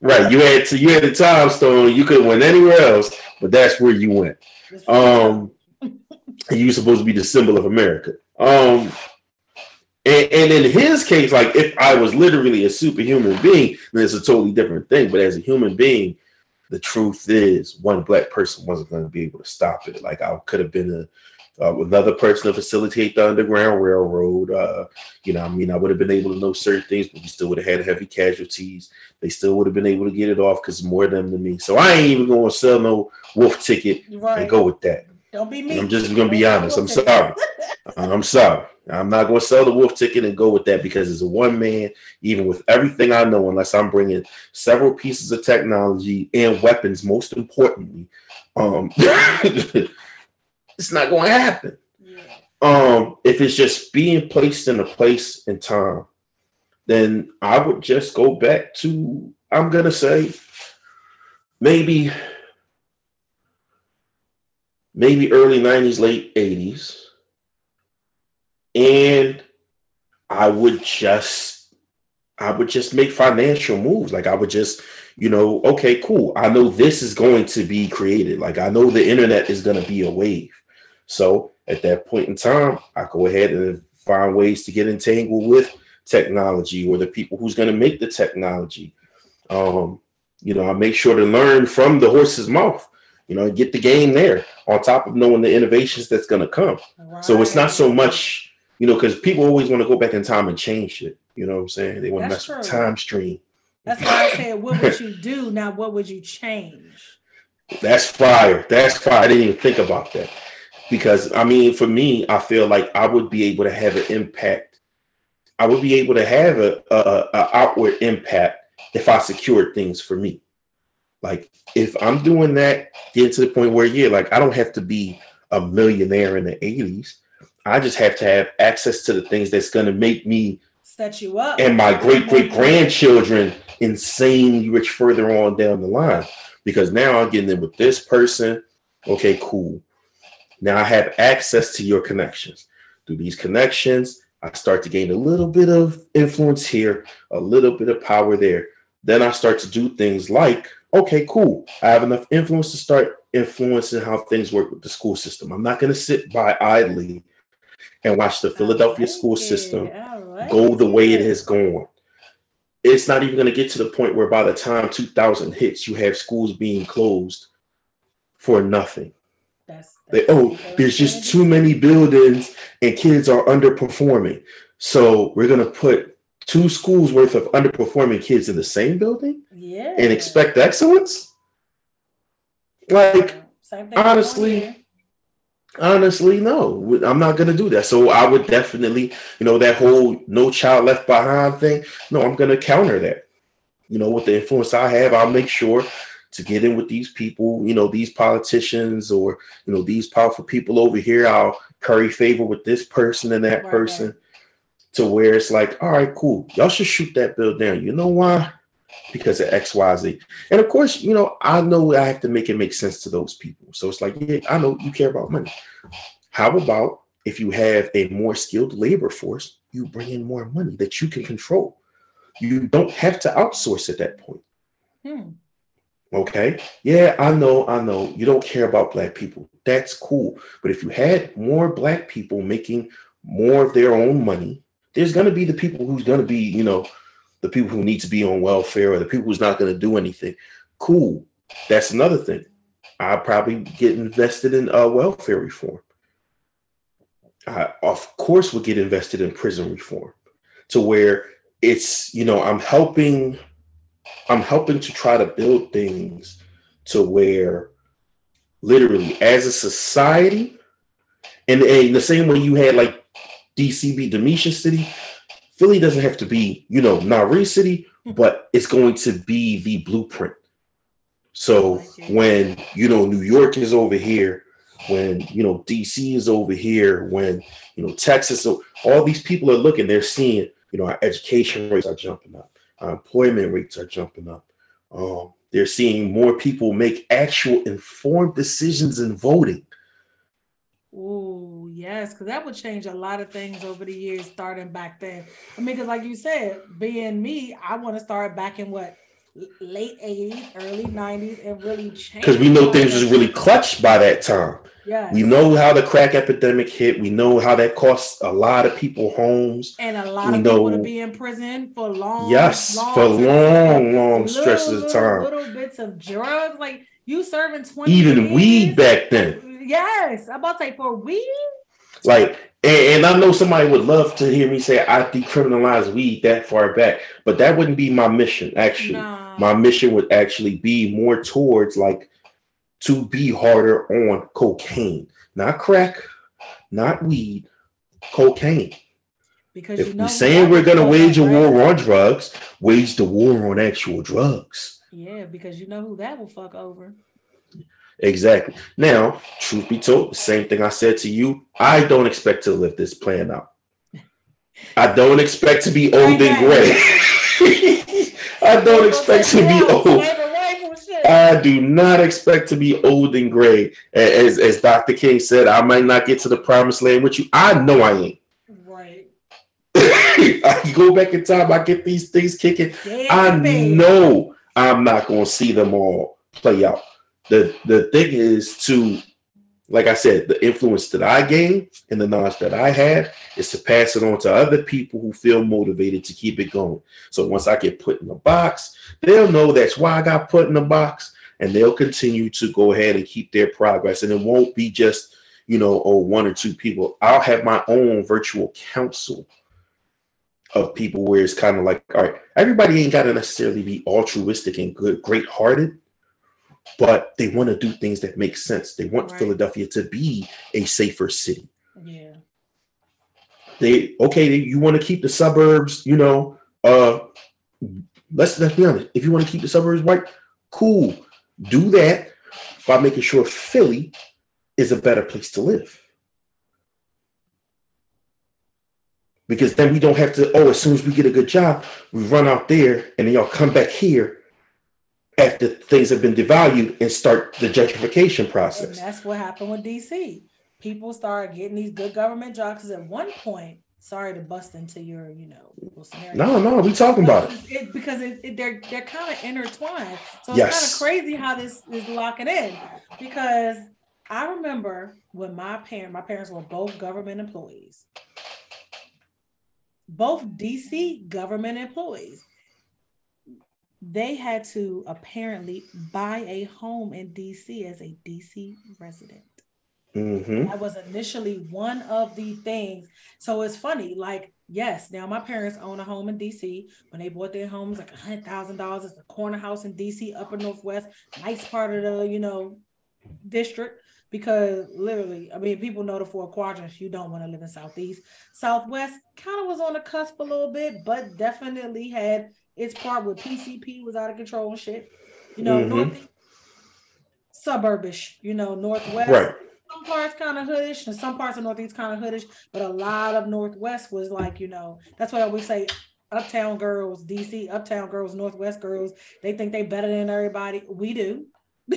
Was fucked up. Right? You had to. You had the time stone. You could have went anywhere else, but that's where you went. Um, you supposed to be the symbol of America. Um, and, and in his case, like if I was literally a superhuman being, then it's a totally different thing. But as a human being, the truth is, one black person wasn't going to be able to stop it. Like I could have been a uh, another person to facilitate the Underground Railroad. Uh, you know, I mean, I would have been able to know certain things, but we still would have had heavy casualties. They still would have been able to get it off because more of them than me. So I ain't even going to sell no wolf ticket right. and go with that. Don't be me. I'm just gonna be honest. I'm sorry. I'm sorry. I'm not going to sell the wolf ticket and go with that because it's a one man, even with everything I know, unless I'm bringing several pieces of technology and weapons, most importantly. Um, it's not going to happen. Yeah. Um, if it's just being placed in a place and time, then I would just go back to, I'm going to say, maybe, maybe early 90s, late 80s and I would just I would just make financial moves. Like I would just, you know, okay, cool. I know this is going to be created. Like I know the internet is going to be a wave. So at that point in time, I go ahead and find ways to get entangled with technology or the people who's going to make the technology. Um, you know, I make sure to learn from the horse's mouth. You know, get the game there on top of knowing the innovations that's going to come. So it's not so much, you know, because people always want to go back in time and change it. You know what I'm saying? They want to mess with true. time stream. That's why I said, what would you do? Now, what would you change? That's fire. That's fire. I didn't even think about that. Because I mean, for me, I feel like I would be able to have an impact. I would be able to have a, a, a outward impact if I secured things for me. Like if I'm doing that, get to the point where yeah, like I don't have to be a millionaire in the 80s. I just have to have access to the things that's gonna make me Set you up. and my great great grandchildren insanely rich further on down the line because now I'm getting in with this person. Okay, cool. Now I have access to your connections. Through these connections, I start to gain a little bit of influence here, a little bit of power there. Then I start to do things like, okay, cool. I have enough influence to start influencing how things work with the school system. I'm not going to sit by idly and watch the Philadelphia school system go the way it has gone. It's not even going to get to the point where by the time 2000 hits, you have schools being closed for nothing. They, oh, there's just too many buildings and kids are underperforming. So we're going to put two schools worth of underperforming kids in the same building Yeah. and expect excellence? Like, honestly. Honestly, no, I'm not gonna do that. So I would definitely, you know, that whole no child left behind thing. No, I'm gonna counter that. You know, with the influence I have, I'll make sure to get in with these people, you know, these politicians or you know, these powerful people over here. I'll curry favor with this person and that Right, person right. to where it's like, all right, cool. Y'all should shoot that bill down. You know why? Because of XYZ. And of course, you know, I know I have to make it make sense to those people. So it's like, yeah, I know you care about money. How about if you have a more skilled labor force, you bring in more money that you can control? You don't have to outsource at that point. Hmm. Okay. Yeah, I know, I know. You don't care about black people. That's cool. But if you had more black people making more of their own money, there's gonna be the people who's gonna be, you know, the people who need to be on welfare or the people who's not gonna do anything. Cool. That's another thing. I probably get invested in uh, welfare reform. I of course would get invested in prison reform to where it's, you know, I'm helping I'm helping to try to build things to where literally as a society, and, and the same way you had like DCB, Demetia City, Philly doesn't have to be, you know, Nari City, hmm. but it's going to be the blueprint. So oh, when, you know, New York is over here, when, you know, DC is over here, when, you know, Texas, so all these people are looking, they're seeing, you know, our education rates are jumping up employment rates are jumping up. Um, they're seeing more people make actual informed decisions in voting. Ooh, yes, because that would change a lot of things over the years, starting back then. I mean, because like you said, being me, I want to start back in what late 80s, early 90s, and really change. Because we know things was really shit. clutched by that time. Yes. We know how the crack epidemic hit. We know how that cost a lot of people homes. and a lot we of people to be in prison for long, Yes, long for long, long little, stretches of time. Little bits of drugs, like you serving 20 Even years. weed back then. Yes, I'm about to say for weed. Like, and, and I know somebody would love to hear me say I decriminalize weed that far back, but that wouldn't be my mission, actually. Nah. My mission would actually be more towards like to be harder on cocaine, not crack, not weed, cocaine. because If you know we're saying we're gonna wage a right? war on drugs, wage the war on actual drugs. Yeah, because you know who that will fuck over. Exactly. Now, truth be told, the same thing I said to you, I don't expect to live this plan out. I don't expect to be old and gray. I don't expect to be old. I do not expect to be old and gray. As, as Dr. King said, I might not get to the promised land with you. I know I ain't. Right. I go back in time, I get these things kicking. Dead I know I'm not going to see them all play out. The the thing is to, like I said, the influence that I gain and the knowledge that I had is to pass it on to other people who feel motivated to keep it going. So once I get put in a box, they'll know that's why I got put in a box, and they'll continue to go ahead and keep their progress. And it won't be just you know, oh, one or two people. I'll have my own virtual council of people where it's kind of like, all right, everybody ain't got to necessarily be altruistic and good, great hearted, but they want to do things that make sense. They want right. Philadelphia to be a safer city. Yeah. They okay, you want to keep the suburbs, you know, uh let's let's be honest. If you want to keep the suburbs white, cool. Do that by making sure Philly is a better place to live. because then we don't have to oh as soon as we get a good job we run out there and then y'all come back here after things have been devalued and start the gentrification process and that's what happened with dc people started getting these good government jobs because at one point sorry to bust into your you know scenario. no no we talking about it, it because it, it, they're they're kind of intertwined so it's yes. kind of crazy how this is locking in because i remember when my parent my parents were both government employees both DC government employees. They had to apparently buy a home in DC as a DC resident. Mm-hmm. That was initially one of the things. So it's funny, like, yes, now my parents own a home in DC. When they bought their homes, like a hundred thousand dollars. It's a corner house in DC, upper northwest, nice part of the, you know, district because literally, I mean, people know the four quadrants. You don't want to live in Southeast. Southwest kind of was on the cusp a little bit, but definitely had its part with PCP was out of control and shit. You know, mm-hmm. Northeast, suburbish. You know, Northwest. Right. Some parts kind of hoodish, and some parts of Northeast kind of hoodish, but a lot of Northwest was like, you know, that's why we say uptown girls, DC, uptown girls, Northwest girls, they think they better than everybody. We do.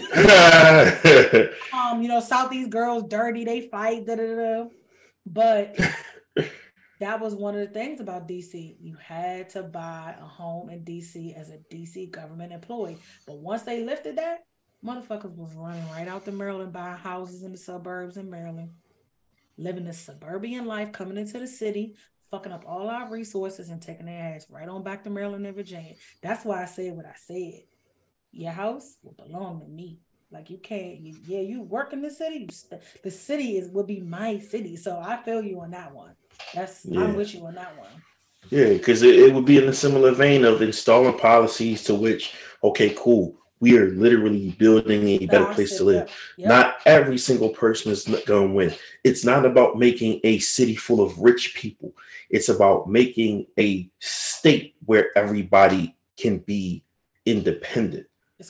um, you know, Southeast girls dirty, they fight, da da da. But that was one of the things about DC. You had to buy a home in DC as a DC government employee. But once they lifted that, motherfuckers was running right out to Maryland, buying houses in the suburbs in Maryland, living the suburban life, coming into the city, fucking up all our resources and taking their ass right on back to Maryland and Virginia. That's why I said what I said your house will belong to me. Like you can't, you, yeah, you work in the city. St- the city is will be my city. So I feel you on that one. That's yeah. I'm with you on that one. Yeah, because it, it would be in a similar vein of installing policies to which, okay, cool, we are literally building a better place to live. Yep. Not every single person is going to win. It's not about making a city full of rich people. It's about making a state where everybody can be independent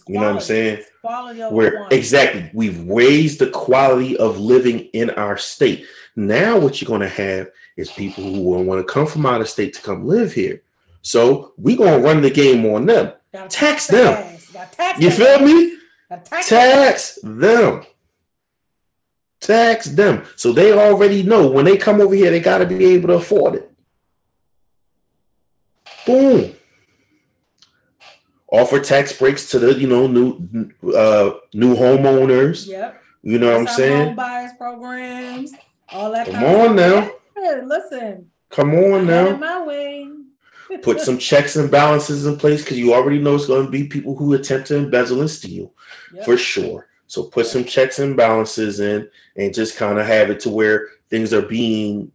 you know what I'm saying? Where exactly we've raised the quality of living in our state. Now, what you're going to have is people who will want to come from out of state to come live here. So we're going to run the game on them. Tax, tax them. Tax you feel me? Tax, tax them. Tax them. So they already know when they come over here, they got to be able to afford it. Boom offer tax breaks to the you know new uh new homeowners. Yep. You know what I'm saying? Home buyers programs, all that. Come on now. Listen. Come on now. My way. Put some checks and balances in place because you already know it's going to be people who attempt to embezzle and steal yep. for sure. So put some checks and balances in and just kind of have it to where things are being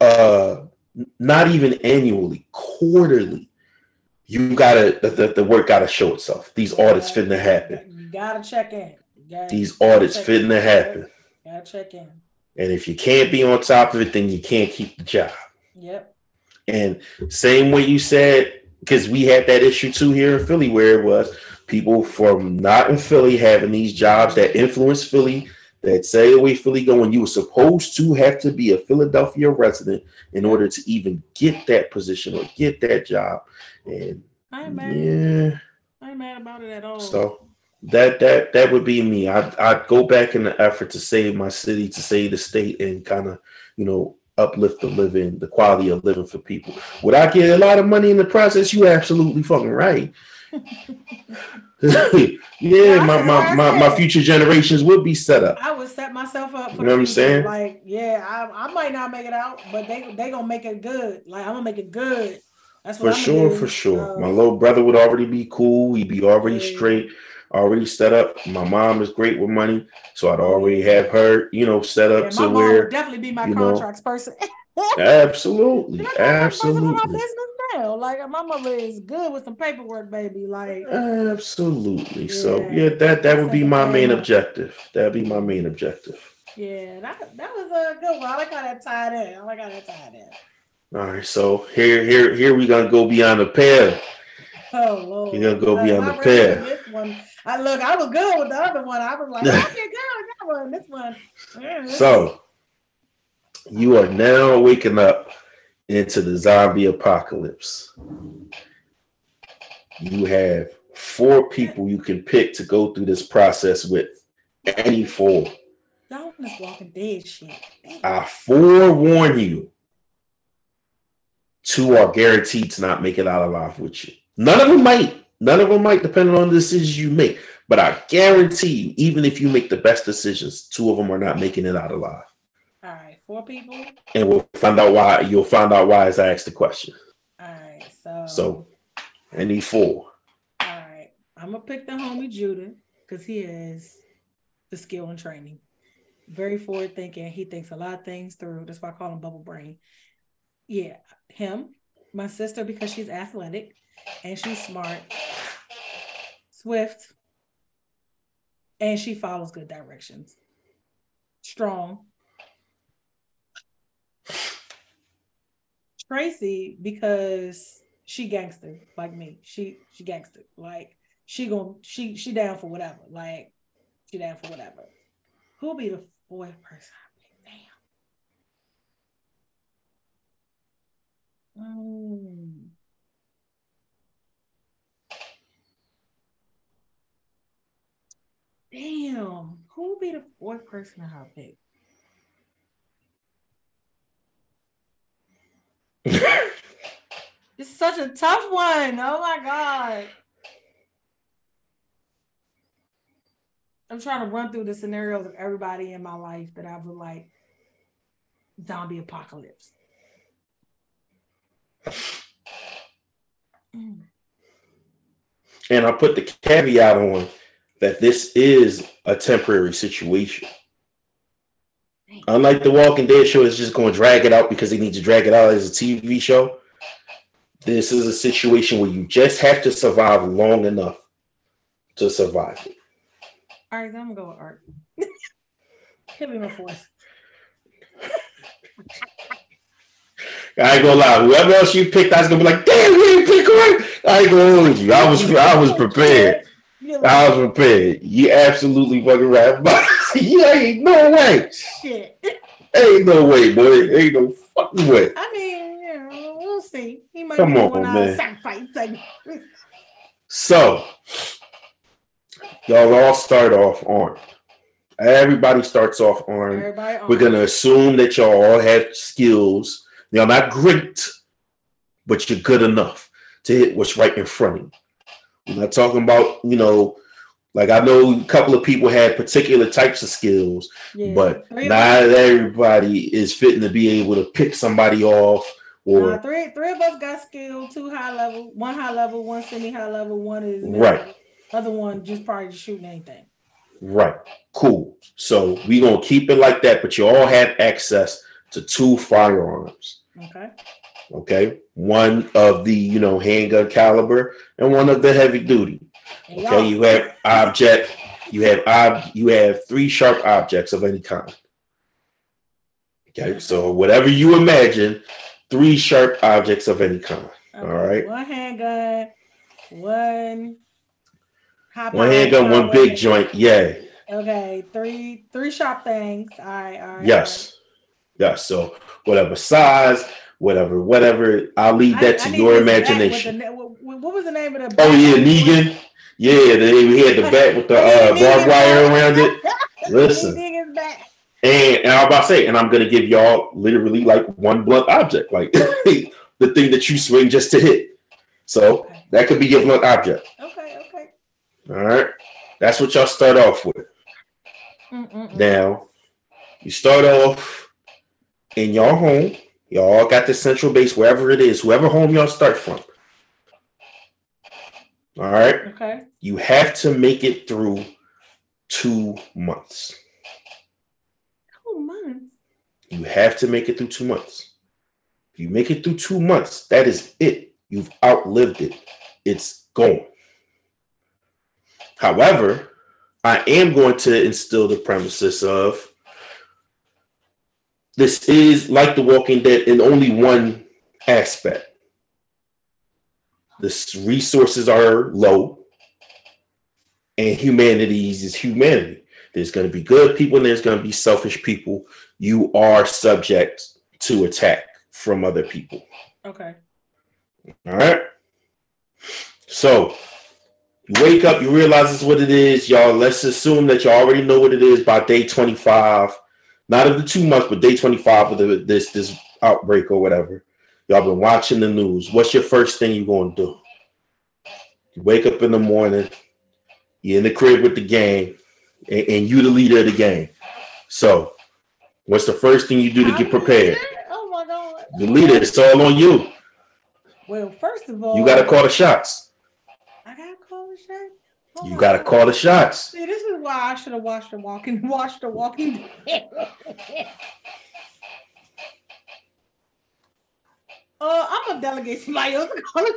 uh not even annually, quarterly you gotta the, the work gotta show itself. These audits fitting to happen. You gotta check in. Gotta, These audits fitting to happen. Gotta check in. And if you can't be on top of it, then you can't keep the job. Yep. And same way you said, because we had that issue too here in Philly, where it was people from not in Philly having these jobs that influence Philly, that way Philly going. You were supposed to have to be a Philadelphia resident in order to even get that position or get that job. And I ain't mad. Yeah. I ain't mad about it at all. So that that that would be me. I'd I'd go back in the effort to save my city, to save the state, and kind of you know uplift the living, the quality of living for people. Would I get a lot of money in the process? You absolutely fucking right. yeah, my, my, my, my future generations would be set up. I would set myself up. you know what I'm saying? Like, yeah, I, I might not make it out, but they they gonna make it good. Like, I'm gonna make it good. That's for sure, for sure. My little brother would already be cool. He'd be already yeah. straight, already set up. My mom is great with money, so I'd already have her, you know, set up yeah, to where definitely be my contracts know, person. Absolutely, absolutely. Now. Like my mother is good with some paperwork, baby. Like absolutely. Yeah. So yeah, that that would be my main objective. That'd be my main objective. Yeah, that that was a good one. I like how that tied in. I like how that tied in. All right, so here, here, here we gonna go beyond the pair. Oh Lord. We're gonna go beyond the pair. This one, I look, I was good with the other one. I was like, I okay, good with that one. This one. Yeah, so you are now waking up into the zombie apocalypse. You have four people you can pick to go through this process with. Any four. Y'all this Walking Dead shit. I forewarn you. Two are guaranteed to not make it out alive with you. None of them might. None of them might, depending on the decisions you make. But I guarantee you, even if you make the best decisions, two of them are not making it out alive. Four people. And we'll find out why. You'll find out why as I ask the question. All right, so. So, I need four. All right, I'm gonna pick the homie Judah because he has the skill and training. Very forward thinking. He thinks a lot of things through. That's why I call him Bubble Brain. Yeah, him. My sister because she's athletic and she's smart, swift, and she follows good directions. Strong. Tracy because she gangster like me. She she gangster. Like she going she she down for whatever. Like she down for whatever. Who'll be the fourth person? Damn. Mm. Damn, Who'll be the fourth person to have pick? it's such a tough one. Oh my god. I'm trying to run through the scenarios of everybody in my life that I would like zombie apocalypse. And I put the caveat on that this is a temporary situation. Unlike the Walking Dead show, it's just going to drag it out because they need to drag it out as a TV show. This is a situation where you just have to survive long enough to survive it. All right, I'm gonna go with art. Hit me my fourth. I ain't gonna lie. Whoever else you picked, I was gonna be like, "Damn, you didn't pick one." I ain't gonna you. I was, I was prepared. I was prepared. You absolutely fucking right. You ain't no way. Shit. Ain't no way, boy. Ain't no fucking way. I mean, yeah, we'll see. He might Come on, man. So, y'all all start off armed. Everybody starts off armed. Everybody We're gonna assume that y'all all have skills. Y'all not great, but you're good enough to hit what's right in front of you. I'm not talking about, you know, like I know a couple of people had particular types of skills, yeah. but three not everybody is fitting to be able to pick somebody off. Or uh, three three of us got skill, two high level, one high level, one semi high level, one is right. Other one just probably just shooting anything. Right. Cool. So we're gonna keep it like that, but you all have access to two firearms. Okay. Okay. One of the, you know, handgun caliber and one of the heavy duty. Okay. You have object, you have ob, you have three sharp objects of any kind. Okay. So whatever you imagine, three sharp objects of any kind. Okay. All right. One handgun, one one handgun, one big joint. Yeah. Okay. Three three sharp things. All right. All right. Yes. Yes. So whatever size, whatever, whatever. I'll leave that I, to I your imagination. The, what was the name of the? Oh yeah, Negan. Yeah, the, he had the bat with the uh, barbed wire around it. Listen. And, and I'm about to say, and I'm gonna give y'all literally like one blunt object, like the thing that you swing just to hit. So okay. that could be your blunt object. Okay, okay. All right. That's what y'all start off with. Mm-mm-mm. Now, you start off in your home Y'all got the central base wherever it is, whoever home y'all start from. All right. Okay. You have to make it through two months. Two months. You have to make it through two months. If you make it through two months, that is it. You've outlived it. It's gone. However, I am going to instill the premises of this is like The Walking Dead in only one aspect. The resources are low, and humanities is humanity. There's going to be good people and there's going to be selfish people. You are subject to attack from other people. Okay. All right. So you wake up, you realize this is what it is, y'all. Let's assume that you already know what it is by day 25, not of the two months, but day 25 of the, this this outbreak or whatever. Y'all been watching the news. What's your first thing you're gonna do? You wake up in the morning, you're in the crib with the gang, and, and you the leader of the gang. So, what's the first thing you do to get prepared? Oh my god. The leader, it's all on you. Well, first of all, You gotta call the shots. I gotta call the shot. Oh You gotta God. call the shots. See, this is why I should have watched the walking, watched the Walking Dead. uh, I'm gonna delegate somebody else to.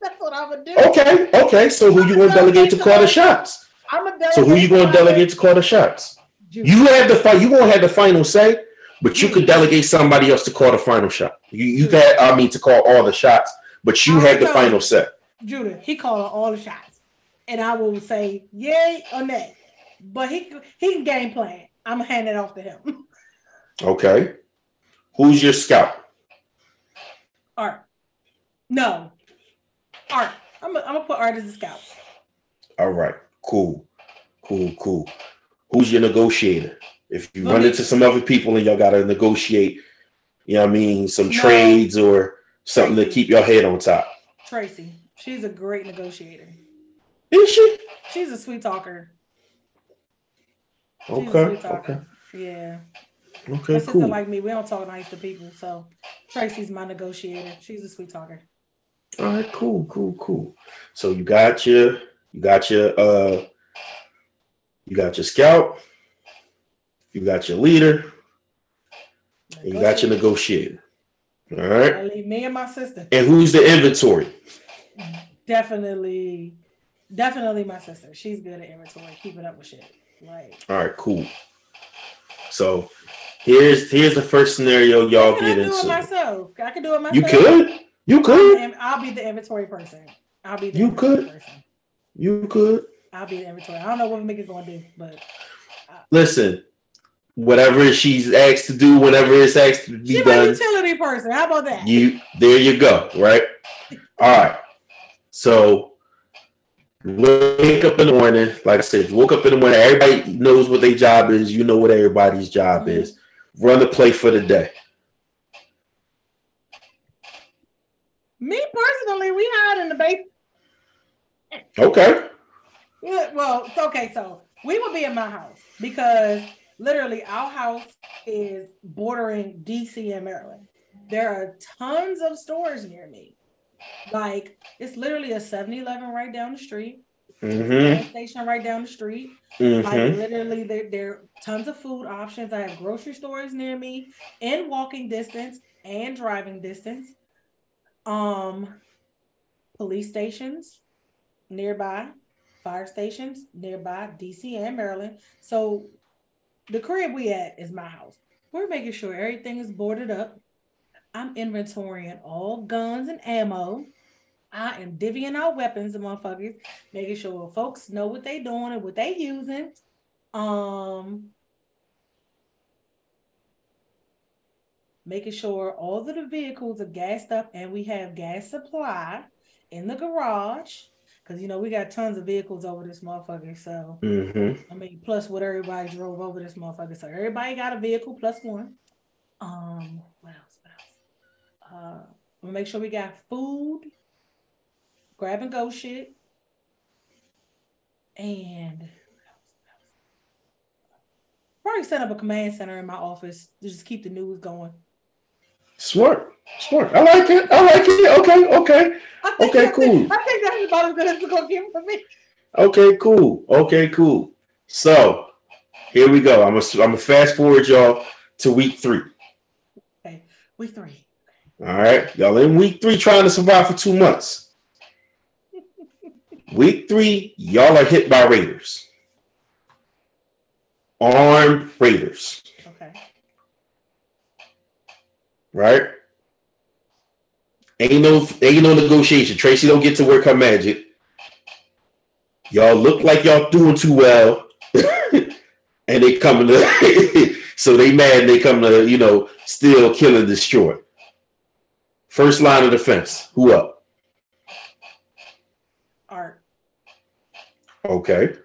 That's what I'm gonna do. Okay, okay. So who you gonna delegate to call the shots? I'm delegate. So who you gonna delegate to call the shots? You have the fight. You gonna have the final say, but you could delegate somebody else to call the final shot. You you got I mean to call all the shots, but you have the final say. Judah, he called all the shots, and I will say yay or nay. But he he can game plan. I'm gonna hand it off to him. Okay. Who's your scout? Art, no, Art. I'm gonna, I'm gonna put Art as a scout. All right. Cool. Cool. Cool. Who's your negotiator? If you run into some other people and y'all gotta negotiate, you know what I mean, some No. trades or something to keep your head on top. Tracy, she's a great negotiator. Is she? She's a sweet talker. She's Okay. sweet talker. Okay. Yeah. Okay. My sister Cool. like me, we don't talk nice to people. So Tracy's my negotiator. She's a sweet talker. All right, cool, cool, cool. So you got your, you got your, uh, you got your scout, you got your leader, and you got your negotiator. All right. Leave me and my sister. And who's the inventory? Definitely, definitely my sister. She's good at inventory, keeping up with shit. Like All right, cool. So here's here's the first scenario y'all get I do it myself. I can do it myself. You could, you could, I'll be the inventory person. I'll be the You could. person. you could. I'll be the inventory. I don't know what Mickey's gonna do, but Listen, whatever she's asked to do, whenever it's asked to be she's done, utility person. How about that? You there you go, right? All right. So wake up in the morning. Like I said, woke up in the morning, everybody knows what their job is. You know what everybody's job Mhm. is. Run the play for the day. Me personally, we hide in the basement. Okay. Well, it's okay. So we will be in my house because literally our house is bordering DC and Maryland. There are tons of stores near me. Like it's literally a 7-Eleven right down the street, Mm-hmm. station right down the street. Like Mm-hmm. literally, there, there are tons of food options. I have grocery stores near me in walking distance and driving distance. Um, police stations nearby, fire stations nearby, DC and Maryland. So the crib we at is my house. We're making sure everything is boarded up. I'm inventorying all guns and ammo. I am divvying out weapons and motherfuckers, making sure folks know what they're doing and what they're using. Um, making sure all of the vehicles are gassed up and we have gas supply in the garage. Cause you know we got tons of vehicles over this motherfucker. So Mm-hmm. I mean, plus what everybody drove over this motherfucker. So everybody got a vehicle plus one. Um, what else? Uh, we'll make sure we got food, grab and go shit, and what else? What else? probably set up a command center in my office to just keep the news going. Smart. Smart. I like it. I like it. Okay. Okay. Okay, that's- cool. I think that's about as good as it's gonna get for me. Okay, cool. Okay, cool. So here we go. I'm gonna I'm gonna fast forward y'all to week three. Okay, week three. All right, y'all in week three trying to survive for two months. week three, y'all are hit by raiders, armed raiders. Okay. Right? Ain't no ain't no negotiation. Tracy don't get to work her magic. Y'all look like y'all doing too well, and they coming to so they mad. And they come to you know still kill and destroy. First line of defense. Who up? Art Okay.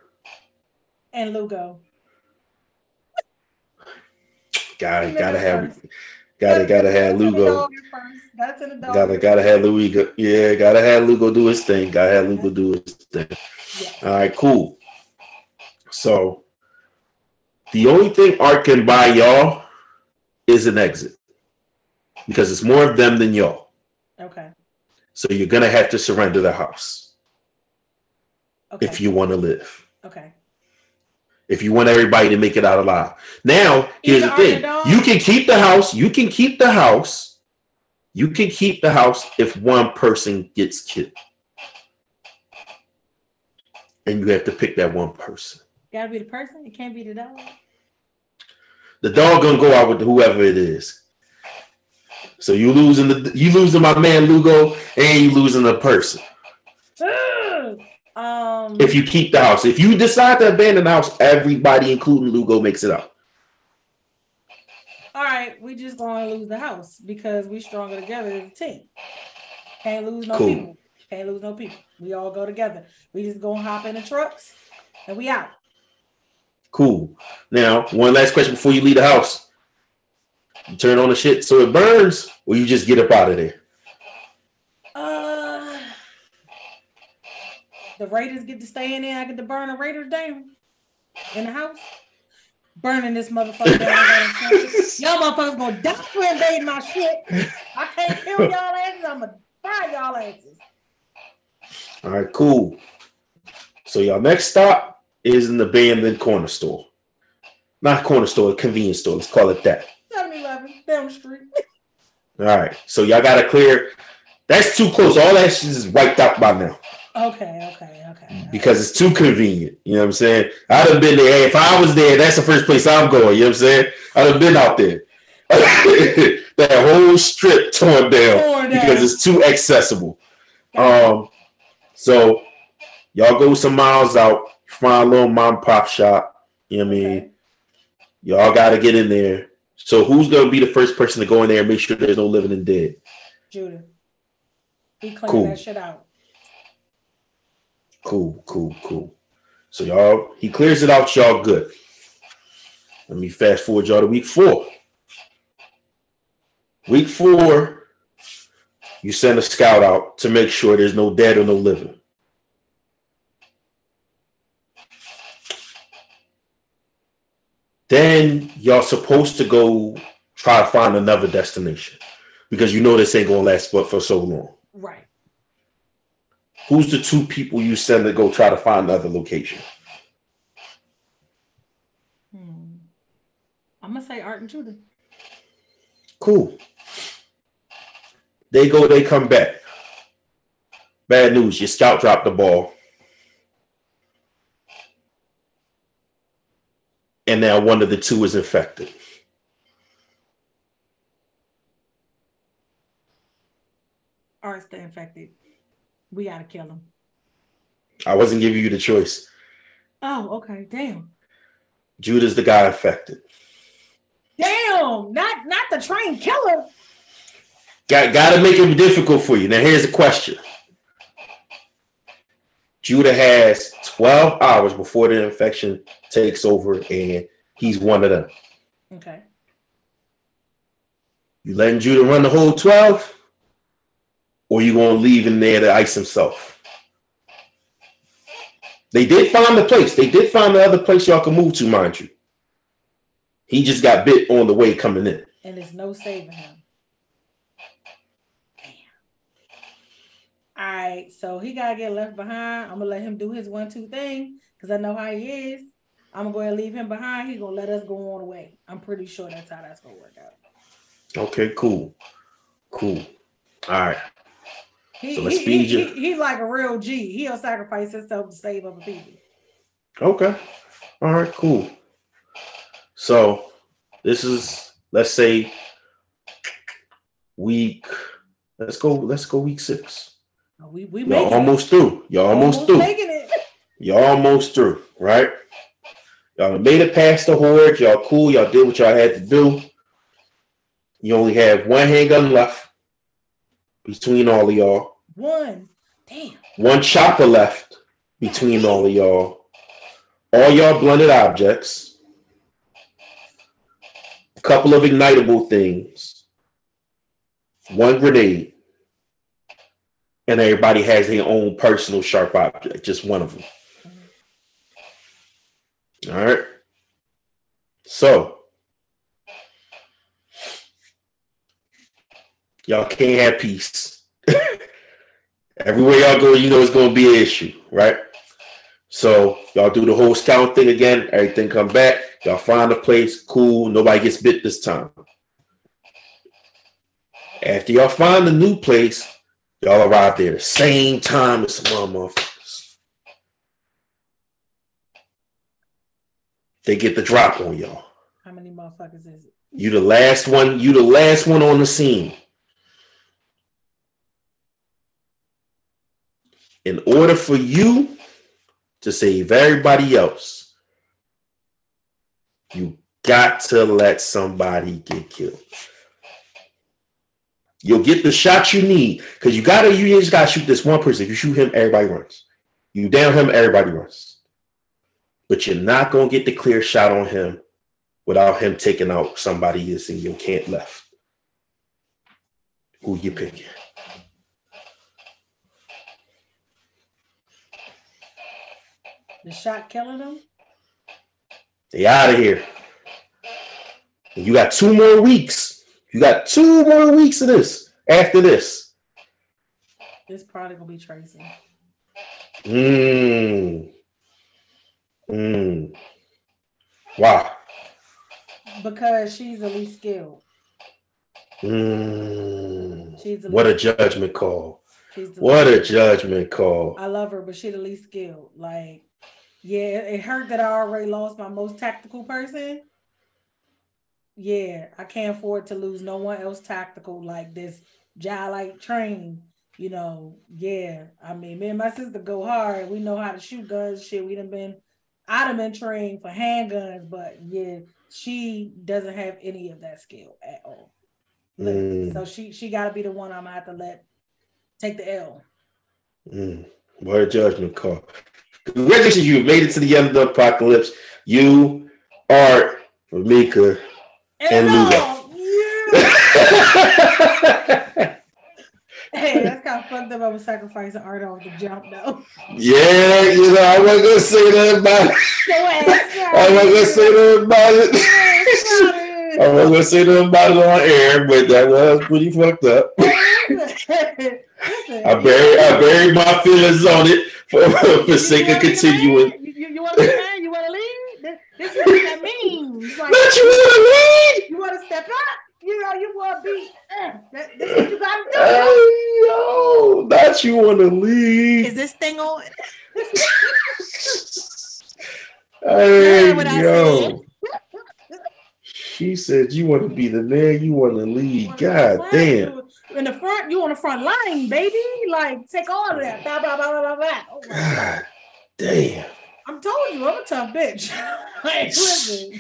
and Lugo. Gotta gotta have gotta gotta have Lugo. That's in the dog. Gotta gotta have Lugo. Yeah, gotta have Lugo do his thing. Gotta have Lugo do his thing. All right, cool. So the only thing Art can buy y'all is an exit because it's more of them than y'all. Okay. So you're gonna have to surrender the house Okay. if you want to live. okay. If you want everybody to make it out alive. Now, here's the thing: you can keep the house. You can keep the house. You can keep the house if one person gets killed, and you have to pick that one person. Gotta be the person. It can't be the dog. The dog gonna go out with whoever it is. So you losing the you losing my man Lugo, and you losing the person. Um. If you keep the house, if you decide to abandon the house, everybody, including Lugo, makes it out. all right, we just gonna lose the house because we stronger together as a team. Can't lose no Cool. people. Can't lose no people. We all go together. We just gonna hop in the trucks and we out. Cool. Now, one last question before you leave the house. You turn on the shit so it burns, or you just get up out of there. Uh, the Raiders get to stay in there. I get to burn the Raiders down in the house. Burning this motherfucker down. I gotta say. Y'all motherfuckers gonna die for invading my shit. I can't kill y'all asses. I'm gonna fire y'all asses. All right, cool. So your next stop is an abandoned corner store. Not corner store, convenience store. Let's call it that. 7 Eleven down the street. All right. So y'all gotta clear. That's too close. All that shit is wiped out by now Okay, okay, okay. because it's too convenient. You know what I'm saying? I'd have been there. If I was there, that's the first place I'm going. You know what I'm saying? I'd have been out there. that whole strip torn down Torn down. because it's too accessible. Um, so y'all go some miles out, find a little mom pop shop. You know what I mean? Okay. Y'all got to get in there. So who's gonna be the first person to go in there and make sure there's no living and dead? Judah. He cleaning Cool. that shit out. Cool, cool, cool. So y'all, he clears it out. Y'all good. Let me fast forward y'all to week four. Week four, you send a scout out to make sure there's no dead or no living. Then y'all supposed to go try to find another destination because you know this ain't gonna last but for so long. Right. Who's the two people you send to go try to find another location? Hmm. I'm gonna say Art and Judah. Cool. They go, they come back. Bad news, your scout dropped the ball. And now one of the two is infected. Art's the infected. We gotta kill him. I wasn't giving you the choice. Oh, okay. Damn. Judah's the guy infected. Damn. Not not the train killer. Got got to make it difficult for you. Now here's the question. Judah has 12 hours before the infection takes over, and he's one of them. Okay. You letting Judah run the whole 12? Or you gonna leave him there to ice himself? They did find the place. They did find the other place y'all can move to, mind you. He just got bit on the way coming in. And there's no saving him. All right, so he gotta get left behind. I'm gonna let him do his one-two thing because I know how he is. I'm gonna go ahead and leave him behind. He's gonna let us go on the way. I'm pretty sure that's how that's gonna work out. Okay, cool. Cool. All right. He, So let's he, feed he, you. he, he's like a real G. He'll sacrifice himself to save other people. Okay. All right, cool. So this is let's say week let's go let's go week six. We we Y'all almost through. Y'all it. almost through. making it. Y'all almost through, right? Y'all made it past the horde. Y'all cool. Y'all did what y'all had to do. You only have one handgun left between all of y'all. One. Damn. One chopper left between all of y'all. All y'all blunted objects. A couple of ignitable things. One grenade. And everybody has their own personal sharp object, just one of them. Mm-hmm. All right. So, y'all can't have peace. Everywhere y'all go, you know it's going to be an issue, right? So, y'all do the whole scout thing again. Everything come back. Y'all find a place. Cool. Nobody gets bit this time. After y'all find a new place, y'all arrive there the same time as some other motherfuckers. They get the drop on y'all. How many motherfuckers is it? You the last one. You the last one on the scene. In order for you to save everybody else, you got to let somebody get killed. You'll get the shot you need because you gotta. You just gotta shoot this one person. If you shoot him, everybody runs. You down him, everybody runs. But you're not gonna get the clear shot on him without him taking out somebody that's in your camp left. Who you picking? The shot killing them? They out of here. And you got two more weeks. You got two more weeks of this. After this. It's probably gonna be Tracy. Mmm. Mmm. Wow. Because she's the least skilled. Mmm. She's What a judgment call. she's What a judgment call. I love her, but she's the least skilled. Like, yeah, it hurt that I already lost my most tactical person. Yeah, I can't afford to lose no one else tactical like this. Jai like train, you know. Yeah, I mean, me and my sister go hard. We know how to shoot guns. Shit, we done been. I'd have been trained for handguns, but yeah, she doesn't have any of that skill at all. Mm. So she she got to be the one I'm gonna have to let take the L. Mm, what a judgment call. Congratulations, you made it to the end of the apocalypse. You are Mika. And no, yeah. hey, that's kind of fucked up. I was sacrificing art off the jump though. yeah, you know, I wasn't gonna say that about it. I wasn't gonna say that about it. I wasn't gonna say that about it on air, but that was pretty fucked up. I buried I buried my feelings on it for, for sake of continuing. You, you, you want to leave? You want to leave? This, this is what that means. Like, Don't you wanna leave? you want to step up? You know, you want to be. Uh, that, this is what you got to do. Hey, yo, not you wanna leave. Is this thing on? Hey, Yeah, what I yo. She said you want to be the man, you want to lead. God damn. In the front, you on the front line, baby. Like, take all of that. Blah, blah, blah, blah, blah. Oh my God damn. I'm told you, I'm a tough bitch. like, listen.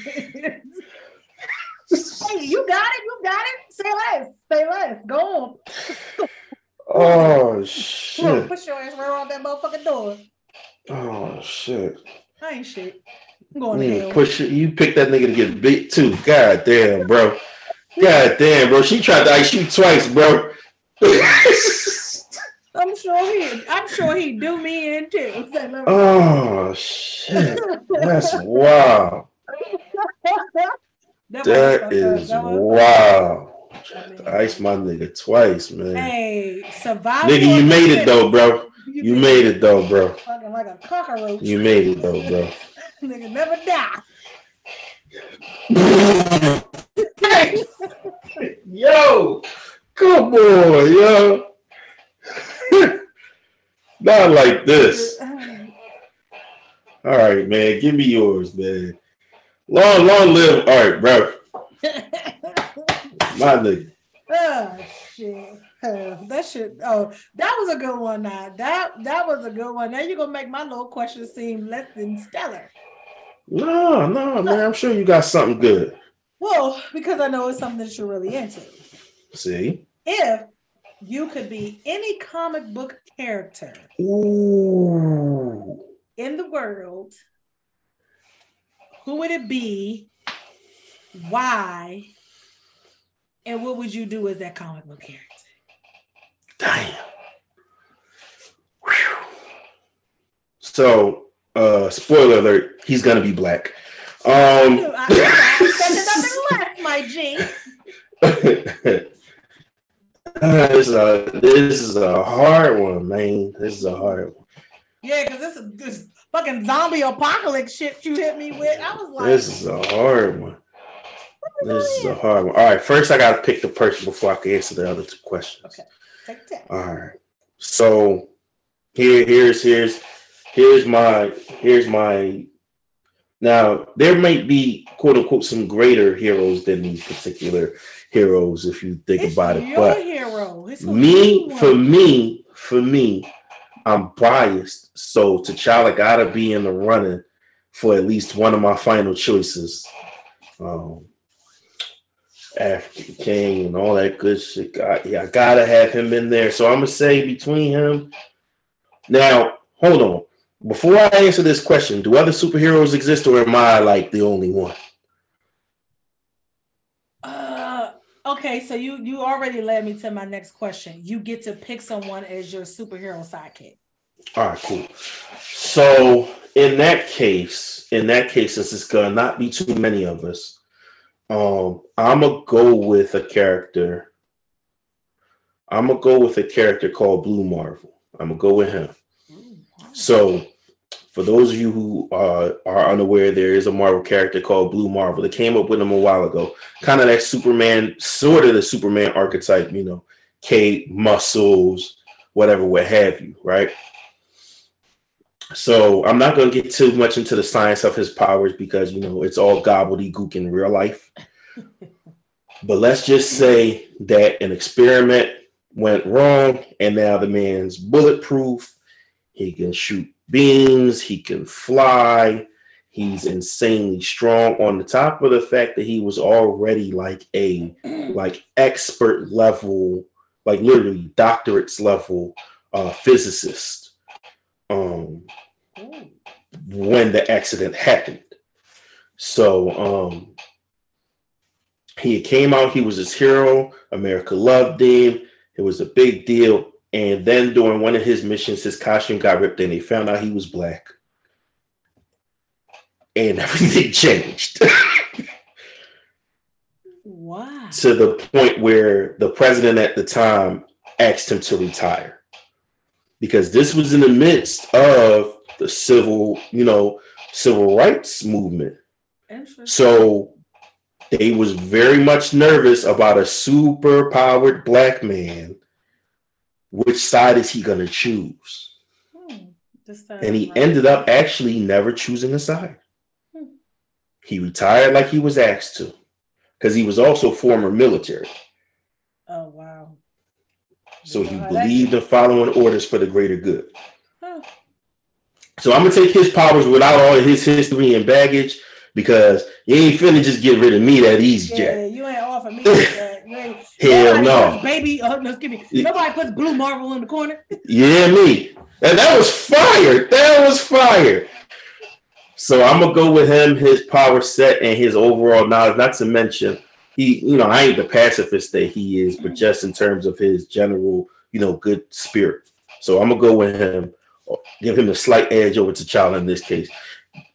hey, you got it, you got it. Say less, say less. Go on. Oh Come on, shit. push your ass right around that motherfucking door. Oh shit. I ain't shit. I'm going to Mm, hell. push it. You picked that nigga to get bit too. God damn, bro. God damn, bro. She tried to ice you twice, bro. I'm sure he, I'm sure he do me in too. Oh shit. That's wow. That, That is fucked up. That wow. I mean, Ice my nigga twice, man. Hey, survival. Nigga, you made it though, bro. You made it though, bro. Fucking like a cockroach. You made it though, bro. Nigga never die. Yo, Come on, yo. Not like this. All right, man. Give me yours, man. Long, long live All right, bro. My nigga. Oh shit. Oh, that shit. Oh, that was a good one. Now that that was a good one. Now you're gonna make my little question seem less than stellar. No, no, man. I'm sure you got something good. Well, because I know it's something that you're really into. See? If you could be any comic book character Ooh. in the world, who would it be? Why? And what would you do as that comic book character? Damn. Whew. So, uh, spoiler alert, he's gonna be black. Um, I, I expected nothing less, my G. this, is a, this is a hard one, man. This is a hard one. Yeah, because this is this fucking zombie apocalypse shit you hit me with. I was like, This is a hard one. This is a hard one. All right, first I gotta pick the person before I can answer the other two questions. Okay. take that. All right. So here, here's here's here's my here's my now there might be quote unquote some greater heroes than these particular heroes if you think It's about it. But hero. Me for me for me i'm biased. So t'challa gotta be in the running for at least one of my final choices. Um african king and all that good shit. God, yeah i gotta have him in there. So i'm gonna say between him. Now hold on before i answer this question do other superheroes exist or am i like the only one Uh, okay, so you you already led me to my next question. You get to pick someone as your superhero sidekick. All right, cool. So in that case, in that case, since it's gonna not be too many of us, um, I'm gonna go with a character. I'm gonna go with a character called Blue Marvel. I'm gonna go with him. So, for those of you who uh, are unaware, there is a Marvel character called Blue Marvel. They came up with him a while ago. Kind of that Superman, sort of the Superman archetype, you know, cape, muscles, whatever, what have you, right? So I'm not going to get too much into the science of his powers because you know it's all gobbledygook in real life. but let's just say that an experiment went wrong, and now the man's bulletproof. He can shoot beams. He can fly. He's insanely strong. On the top of the fact that he was already like a like expert level, like literally doctorates level uh, physicist. Um, when the accident happened. So um he came out, he was his hero. America loved him. It was a big deal. And then during one of his missions, his costume got ripped and they found out he was black. And everything changed Wow. to the point where the president at the time asked him to retire. Because this was in the midst of the civil, you know, civil rights movement. So they was very much nervous about a super powered black man. Which side is he gonna choose? Hmm. And he ended up actually never choosing a side. Hmm. He retired like he was asked to, because he was also former military. Oh wow. So he Wow, believed in following orders for the greater good. Huh. So I'm gonna take his powers without all of his history and baggage because you ain't finna just get rid of me that easy, Yeah, Jack. you ain't offer me that. You ain't, Hell no. Baby, uh, no, excuse me. Yeah. Nobody puts Blue Marvel in the corner. Yeah, me. And that was fire. That was fire. So I'm gonna go with him, his power set, and his overall knowledge. Not to mention, he, you know, I ain't the pacifist that he is, but just in terms of his general, you know, good spirit. So I'm gonna go with him, give him a slight edge over T'Challa in this case,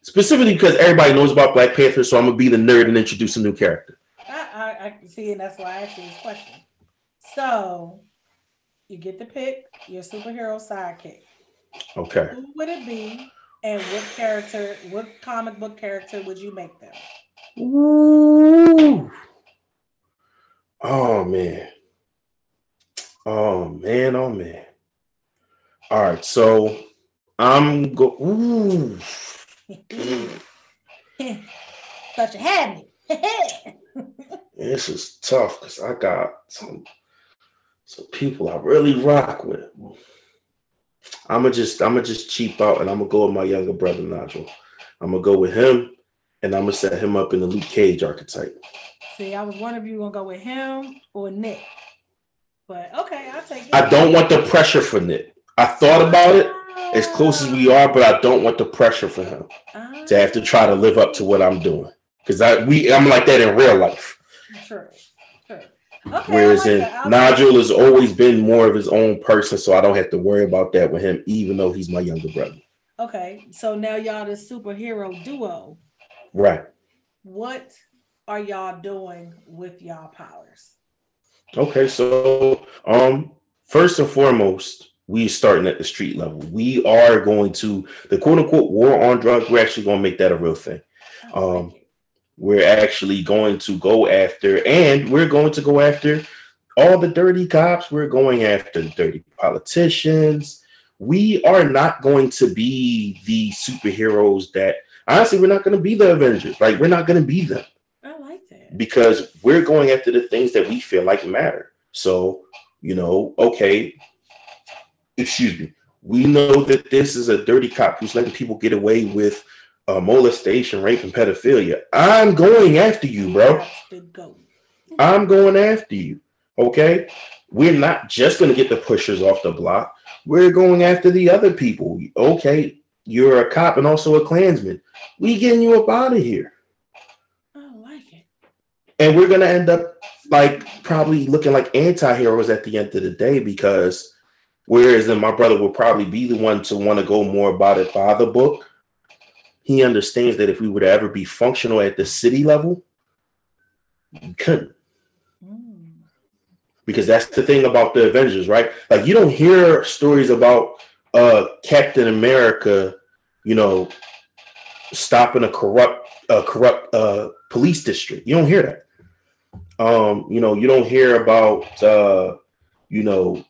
specifically because everybody knows about Black Panther. So I'm gonna be the nerd and introduce a new character. I, I, I can see, and that's why I asked you this question. So, you get to pick your superhero sidekick. Okay. Who would it be, and what character, what comic book character would you make them? Ooh. Oh man. Oh man, oh man. All right, so I'm go. Ooh. Thought you had me. This is tough because I got some some people I really rock with. I'ma just I'ma just cheap out and I'm gonna go with my younger brother Nigel. I'm gonna go with him and I'm gonna set him up in the Luke Cage archetype. See, I was wondering if you were gonna go with him or Nick. But okay, I'll take it. I don't want the pressure for Nick. I thought about it as close as we ah. are, but I don't want the pressure for him to have to try to live up to what I'm doing. Because I we I'm like that in real life. Sure. Sure. Okay, Whereas like in Nigel has always been more of his own person, so I don't have to worry about that with him, even though he's my younger brother. Okay, so now y'all the superhero duo. Right. What are y'all doing with y'all powers? Okay, so um first and foremost, we starting at the street level. We are going to the quote unquote war on drugs. We're actually going to make that a real thing. Oh, um, we're actually going to go after, and we're going to go after all the dirty cops. We're going after the dirty politicians. We are not going to be the superheroes that honestly we're not going to be the Avengers. Like we're not going to be them. I like that because we're going after the things that we feel like matter. So you know, okay, excuse me, we know that this is a dirty cop who's letting people get away with uh, molestation, rape, and pedophilia. I'm going after you, bro. I'm going after you. Okay. We're not just going to get the pushers off the block. We're going after the other people. Okay. You're a cop and also a Klansman. We getting you up out of here. I like it. And we're going to end up like probably looking like anti-heroes at the end of the day because Whereas then my brother would probably be the one to want to go more about it by the book. He understands that if we would ever be functional at the city level, we couldn't. Mm. Because that's the thing about the Avengers, right? Like you don't hear stories about uh Captain America, you know, stopping a corrupt uh corrupt uh police district. You don't hear that. Um, you know, you don't hear about uh, you know,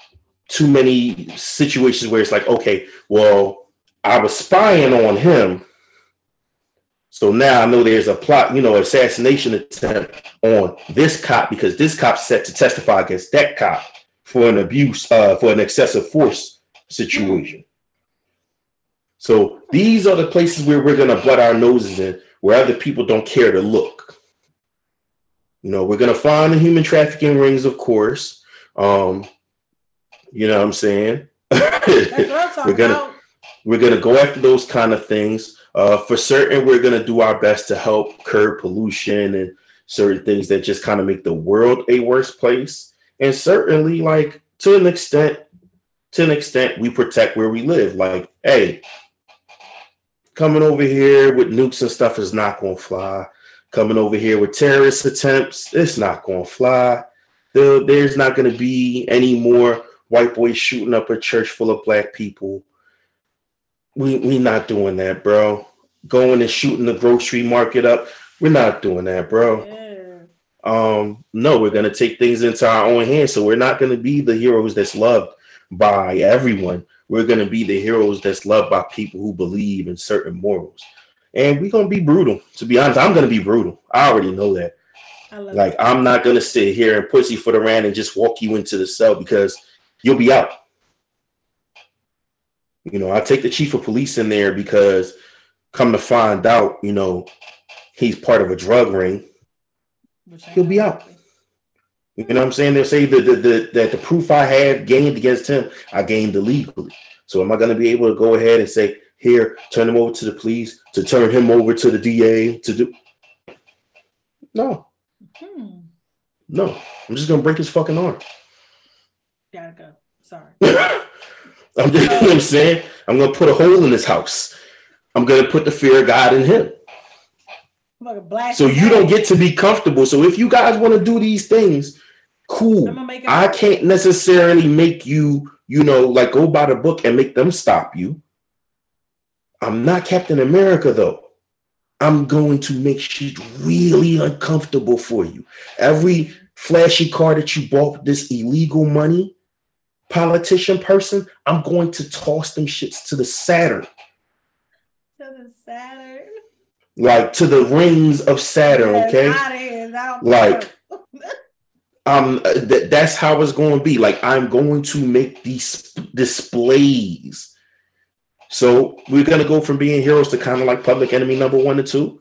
too many situations where it's like, okay, well, I was spying on him. So now I know there's a plot, you know, assassination attempt on this cop because this cop's set to testify against that cop for an abuse, uh, for an excessive force situation. So these are the places where we're going to butt our noses in, where other people don't care to look. You know, we're going to find the human trafficking rings, of course. Um, you know what I'm saying? we're gonna about. we're gonna go after those kind of things. Uh, for certain, we're gonna do our best to help curb pollution and certain things that just kind of make the world a worse place. And certainly, like to an extent, to an extent, we protect where we live. Like, hey, coming over here with nukes and stuff is not gonna fly. Coming over here with terrorist attempts, it's not gonna fly. there's not gonna be any more white boys shooting up a church full of black people. We we not doing that, bro. Going and shooting the grocery market up. We're not doing that, bro. Yeah. Um, no, we're gonna take things into our own hands. So we're not gonna be the heroes that's loved by everyone. We're gonna be the heroes that's loved by people who believe in certain morals. And we're gonna be brutal. To be honest, I'm gonna be brutal. I already know that. Like I'm not gonna sit here and pussyfoot around and just walk you into the cell because you'll be out. You know, I take the chief of police in there because come to find out, you know, he's part of a drug ring. He'll be out. You know what I'm saying? They'll say that the, the, that the proof I have gained against him, I gained illegally. So am I going to be able to go ahead and say, here, turn him over to the police, to turn him over to the DA, to do? No. Hmm. No. I'm just going to break his fucking arm. Gotta go. Sorry. I'm just, you know what I'm saying? I'm gonna put a hole in his house. I'm gonna put the fear of God in him. Like so you don't get to be comfortable. So if you guys want to do these things, cool. I can't necessarily make you, you know, like go by the book and make them stop you. I'm not Captain America though. I'm going to make shit really uncomfortable for you. Every flashy car that you bought with this illegal money, politician person, I'm going to toss them shits to the Saturn. To the Saturn. Like to the rings of Saturn, okay? Like um th- that's how it's going to be. Like I'm going to make these displays. So we're gonna go from being heroes to kind of like public enemy number one and two,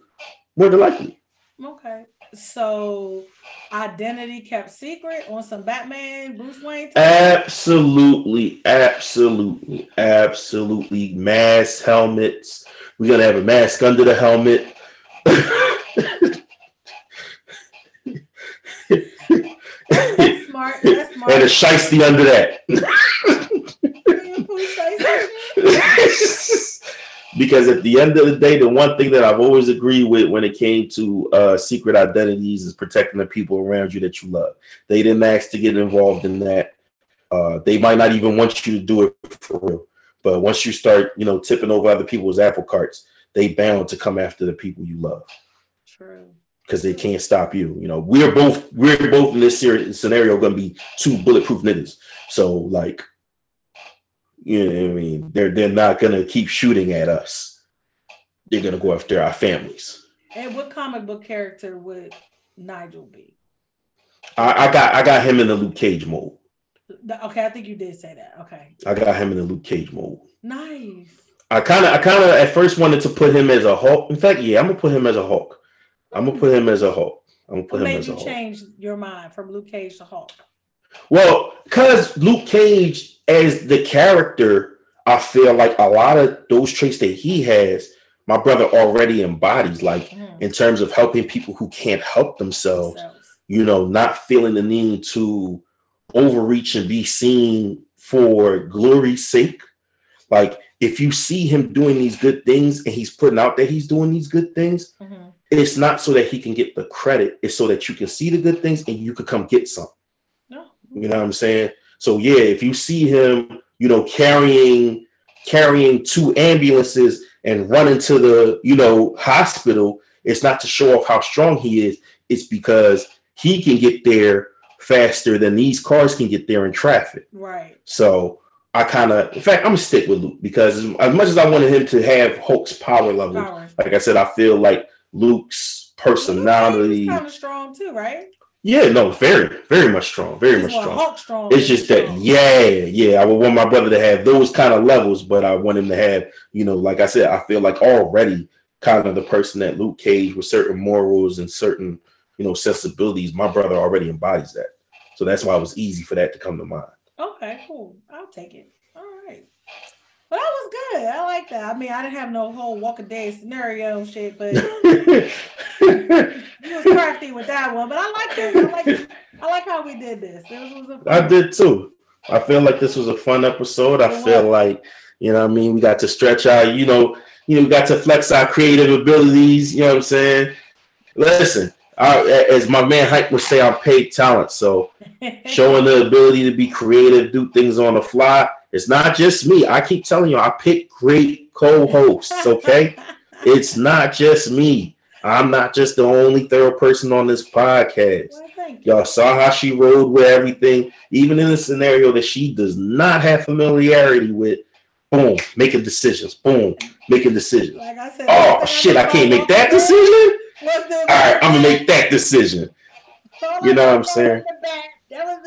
more than likely. Okay. So identity kept secret on some Batman, Bruce Wayne. Absolutely, absolutely, absolutely. Mask helmets. We're gonna have a mask under the helmet. that's smart. That's smart. And a shiesty under that. because at the end of the day, the one thing that I've always agreed with when it came to uh, secret identities is protecting the people around you that you love. They didn't ask to get involved in that. Uh, they might not even want you to do it for real. But once you start, you know, tipping over other people's apple carts, they bound to come after the people you love. True. Because they can't stop you. You know, we're both we're both in this scenario going to be two bulletproof niggas. So like, you know what I mean? They're they're not gonna keep shooting at us. They're gonna go after our families. And what comic book character would Nigel be? I, I got I got him in the Luke Cage mode. Okay, I think you did say that. Okay. I got him in the Luke Cage mode. Nice. I kind of I kind of at first wanted to put him as a Hulk. In fact, yeah, I'm gonna put him as a Hulk. I'm gonna put him as a Hulk. I'm gonna put what him made as a you Hulk. change your mind from Luke Cage to Hulk? Well, because Luke Cage as the character, I feel like a lot of those traits that he has, my brother already embodies. Like Mm. in terms of helping people who can't help themselves, Themselves. you know, not feeling the need to overreach and be seen for glory's sake. Like if you see him doing these good things and he's putting out that he's doing these good things, Mhm. it's not so that he can get the credit, it's so that you can see the good things and you could come get some. You know what I'm saying? So yeah, if you see him, you know, carrying carrying two ambulances and running to the, you know, hospital, it's not to show off how strong he is. It's because he can get there faster than these cars can get there in traffic. Right. So I kind of, in fact, I'm gonna stick with Luke because as, much as I wanted him to have Hulk's power level, like I said, I feel like Luke's personality. kind of strong too, right? Yeah, no, very, very much strong, very much strong. Strong. It's just that, yeah, yeah. I would want my brother to have those kind of levels, but I want him to have, you know, like I said, I feel like already kind of the person that Luke Cage with certain morals and certain, you know, sensibilities. My brother already embodies that, so that's why it was easy for that to come to mind. Okay, cool. I'll take it. But that was good. I like that. I mean, I didn't have no whole walk a day scenario shit, but you was crafty with that one. But I like this. I like I like how we did this. This was a I did too. I feel like this was a fun episode. I feel like, you know, what I mean, we got to stretch our, you know, you know, we got to flex our creative abilities. You know what I'm saying? Listen, I, as my man Hype would say, I'm paid talent. So showing the ability to be creative, do things on the fly. It's not just me. I keep telling you, I pick great co-hosts. Okay, it's not just me. I'm not just the only third person on this podcast. Well. Y'all saw how she rode with everything, even in a scenario that she does not have familiarity with. Boom, making decisions. Boom, making decisions. Like I said, Oh shit, I can't make that decision. back? What's the All right, I'm gonna make that decision. You know what I'm saying? That was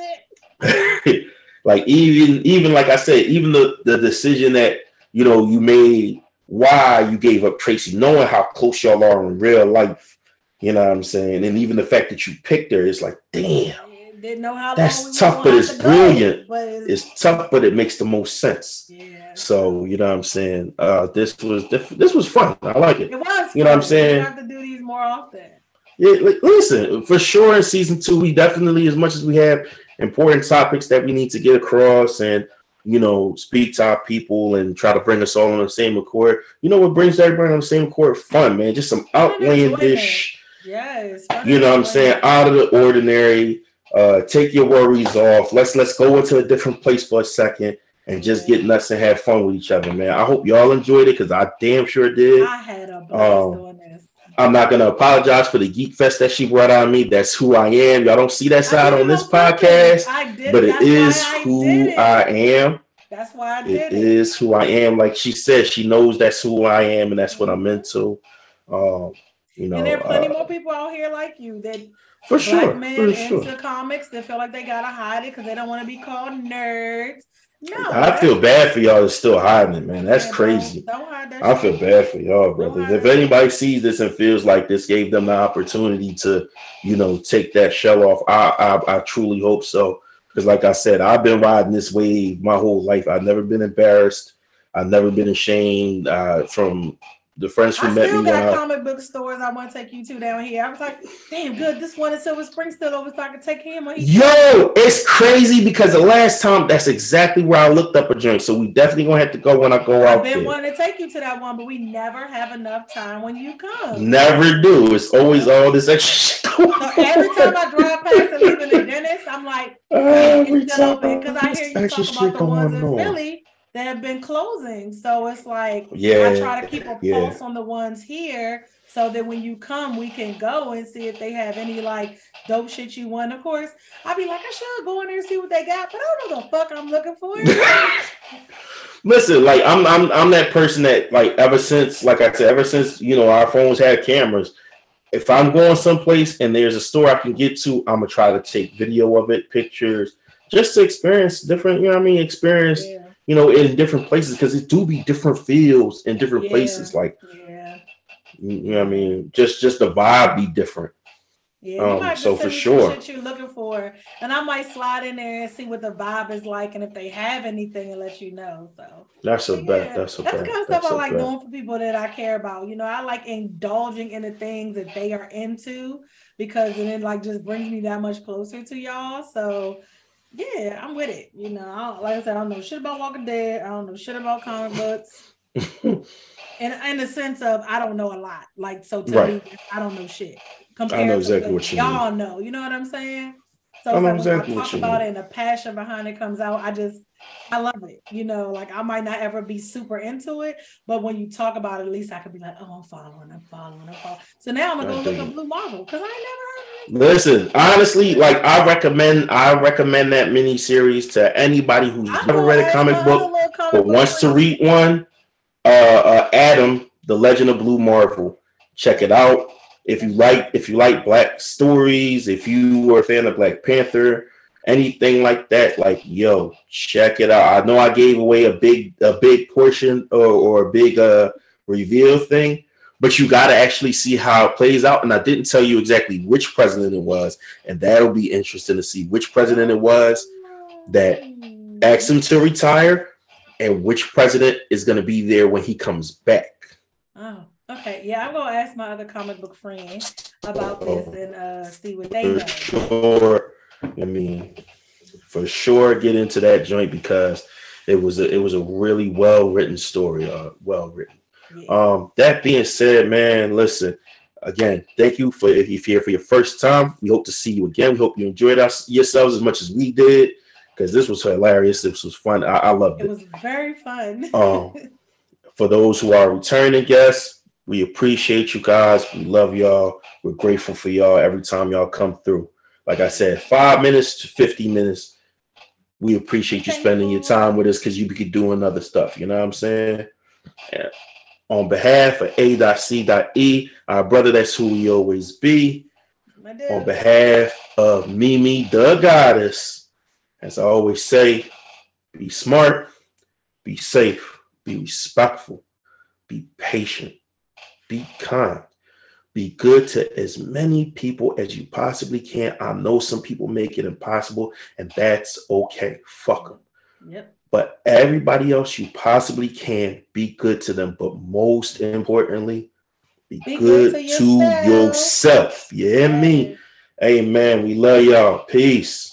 it. like even even like I said, even the the decision that you know you made, why you gave up Tracy, knowing how close y'all are in real life. You know what I'm saying? And even the fact that you picked her, it's like, damn, Didn't know how That's tough, but it's to brilliant. But it's, it's tough, but it makes the most sense. yeah. So you know what I'm saying? Uh, this was this was fun. I like it. It was. You know what I'm saying? We have to do these more often. Yeah, listen, for sure in season two, we definitely, as much as we have important topics that we need to get across and you know speak to our people and try to bring us all on the same accord. You know what brings everybody on the same accord? Fun, man. Just some outlandish, Yes. you know what I'm saying, out of the ordinary. Uh, take your worries off. Let's let's go into a different place for a second and just get nuts and have fun with each other, man. I hope y'all enjoyed it because I damn sure did. I had a blast Um. I'm not gonna apologize for the geek fest that she brought on me. That's who I am. Y'all don't see that side on this podcast, but it is who I am. That's why I did it. It is who I am. Like she said, she knows that's who I am and that's what I'm into. Um, you know, and there are plenty uh, more people out here like you that for black sure, men for into sure. comics that feel like they gotta hide it because they don't want to be called nerds. No, I feel bad for y'all that's still hiding it, man. That's Yeah, crazy. Don't, don't hide that. I feel shit. bad for y'all, brothers. If anybody sees this and feels like this gave them the opportunity to, you know, take that shell off, I I, I truly hope so. Because, like I said, I've been riding this wave my whole life. I've never been embarrassed. I've never been ashamed. Uh, from the friends who I met still me got I, comic book stores I want to take you to down here. I was like, damn, good. This one in Silver Spring still over, so I can take him. He Yo, it's crazy because the last time that's exactly where I looked up a joint. So we definitely gonna have to go when I go out. I've been there. wanting to take you to that one, but we never have enough time when you come. Never do. It's always all this extra shit going So every time I drive past and leaving the dentist, I'm like, Every it's still open because I hear you talk about shit the ones in on. Philly that have been closing. So it's like Yeah, I try to keep a yeah. pulse on the ones here so that when you come, we can go and see if they have any like dope shit you want. Of course, I'll be like, I should go in there and see what they got, but I don't know the fuck I'm looking for. Listen, like I'm I'm I'm that person that like ever since like I said ever since you know our phones had cameras. If I'm going someplace and there's a store I can get to, I'm gonna try to take video of it, pictures, just to experience different. You know what I mean? Experience yeah, you know in different places because it do be different feels in different Yeah. places. Like yeah. you know what I mean? Just just the vibe be different. Yeah, Um, so for sure. shit you're looking for, and I might slide in there and see what the vibe is like, and if they have anything, and let you know. So That's a Yeah, bet. That's a that's the kind of stuff That's I like bet. doing for people that I care about. You know, I like indulging in the things that they are into because then it like just brings me that much closer to y'all. So yeah, I'm with it. You know, I don't, like I said, I don't know shit about Walking Dead. I don't know shit about comic books. And in the sense of I don't know a lot. Like so to Right. me, I don't know shit. Compared exactly to what you y'all know. You know what I'm saying? So I know like exactly when I talk about it and the passion behind it comes out, I just I love it. You know, like I might not ever be super into it, but when you talk about it, at least I could be like, oh, I'm following, I'm following, I'm following. So now I'm gonna go look up. Blue Marvel because I ain't never heard of it. Listen, honestly, like I recommend, I recommend that mini series to anybody who's I'm never read a comic book comic but book wants to read one. Uh, uh, Adam, the Legend of Blue Marvel. Check it out. If you like, if you like black stories, if you were a fan of Black Panther, anything like that, like yo, check it out. I know I gave away a big, a big portion or, or a big uh reveal thing, but you got to actually see how it plays out. And I didn't tell you exactly which president it was, and that'll be interesting to see which president it was that asked him to retire and which president is going to be there when he comes back. Oh, okay. Yeah, I'm gonna ask my other comic book friend about this Oh. and uh see what they For know. sure, I mean, for sure, get into that joint because it was a it was a really well written story. Uh, well written. Yeah. Um, that being said, man, listen. Again, thank you for if you're here for your first time. We hope to see you again. We hope you enjoyed us yourselves as much as we did because this was hilarious. This was fun. I, I loved it it. was very fun. Um, for those who are returning guests, we appreciate you guys. We love y'all. We're grateful for y'all every time y'all come through. Like I said, five minutes to 50 minutes. We appreciate you spending your time with us because you be doing other stuff. You know what I'm saying? On behalf of A.C.E, our brother, that's who we always be. On behalf of MeMe, the goddess, as I always say, be smart, be safe, be respectful, be patient, be kind, be good to as many people as you possibly can. I know some people make it impossible, and that's okay. Fuck them. Yep. But everybody else you possibly can, be good to them. But most importantly, be, Be good, good to to yourself. yourself. You hear me? Hey. Amen. We love y'all. Peace.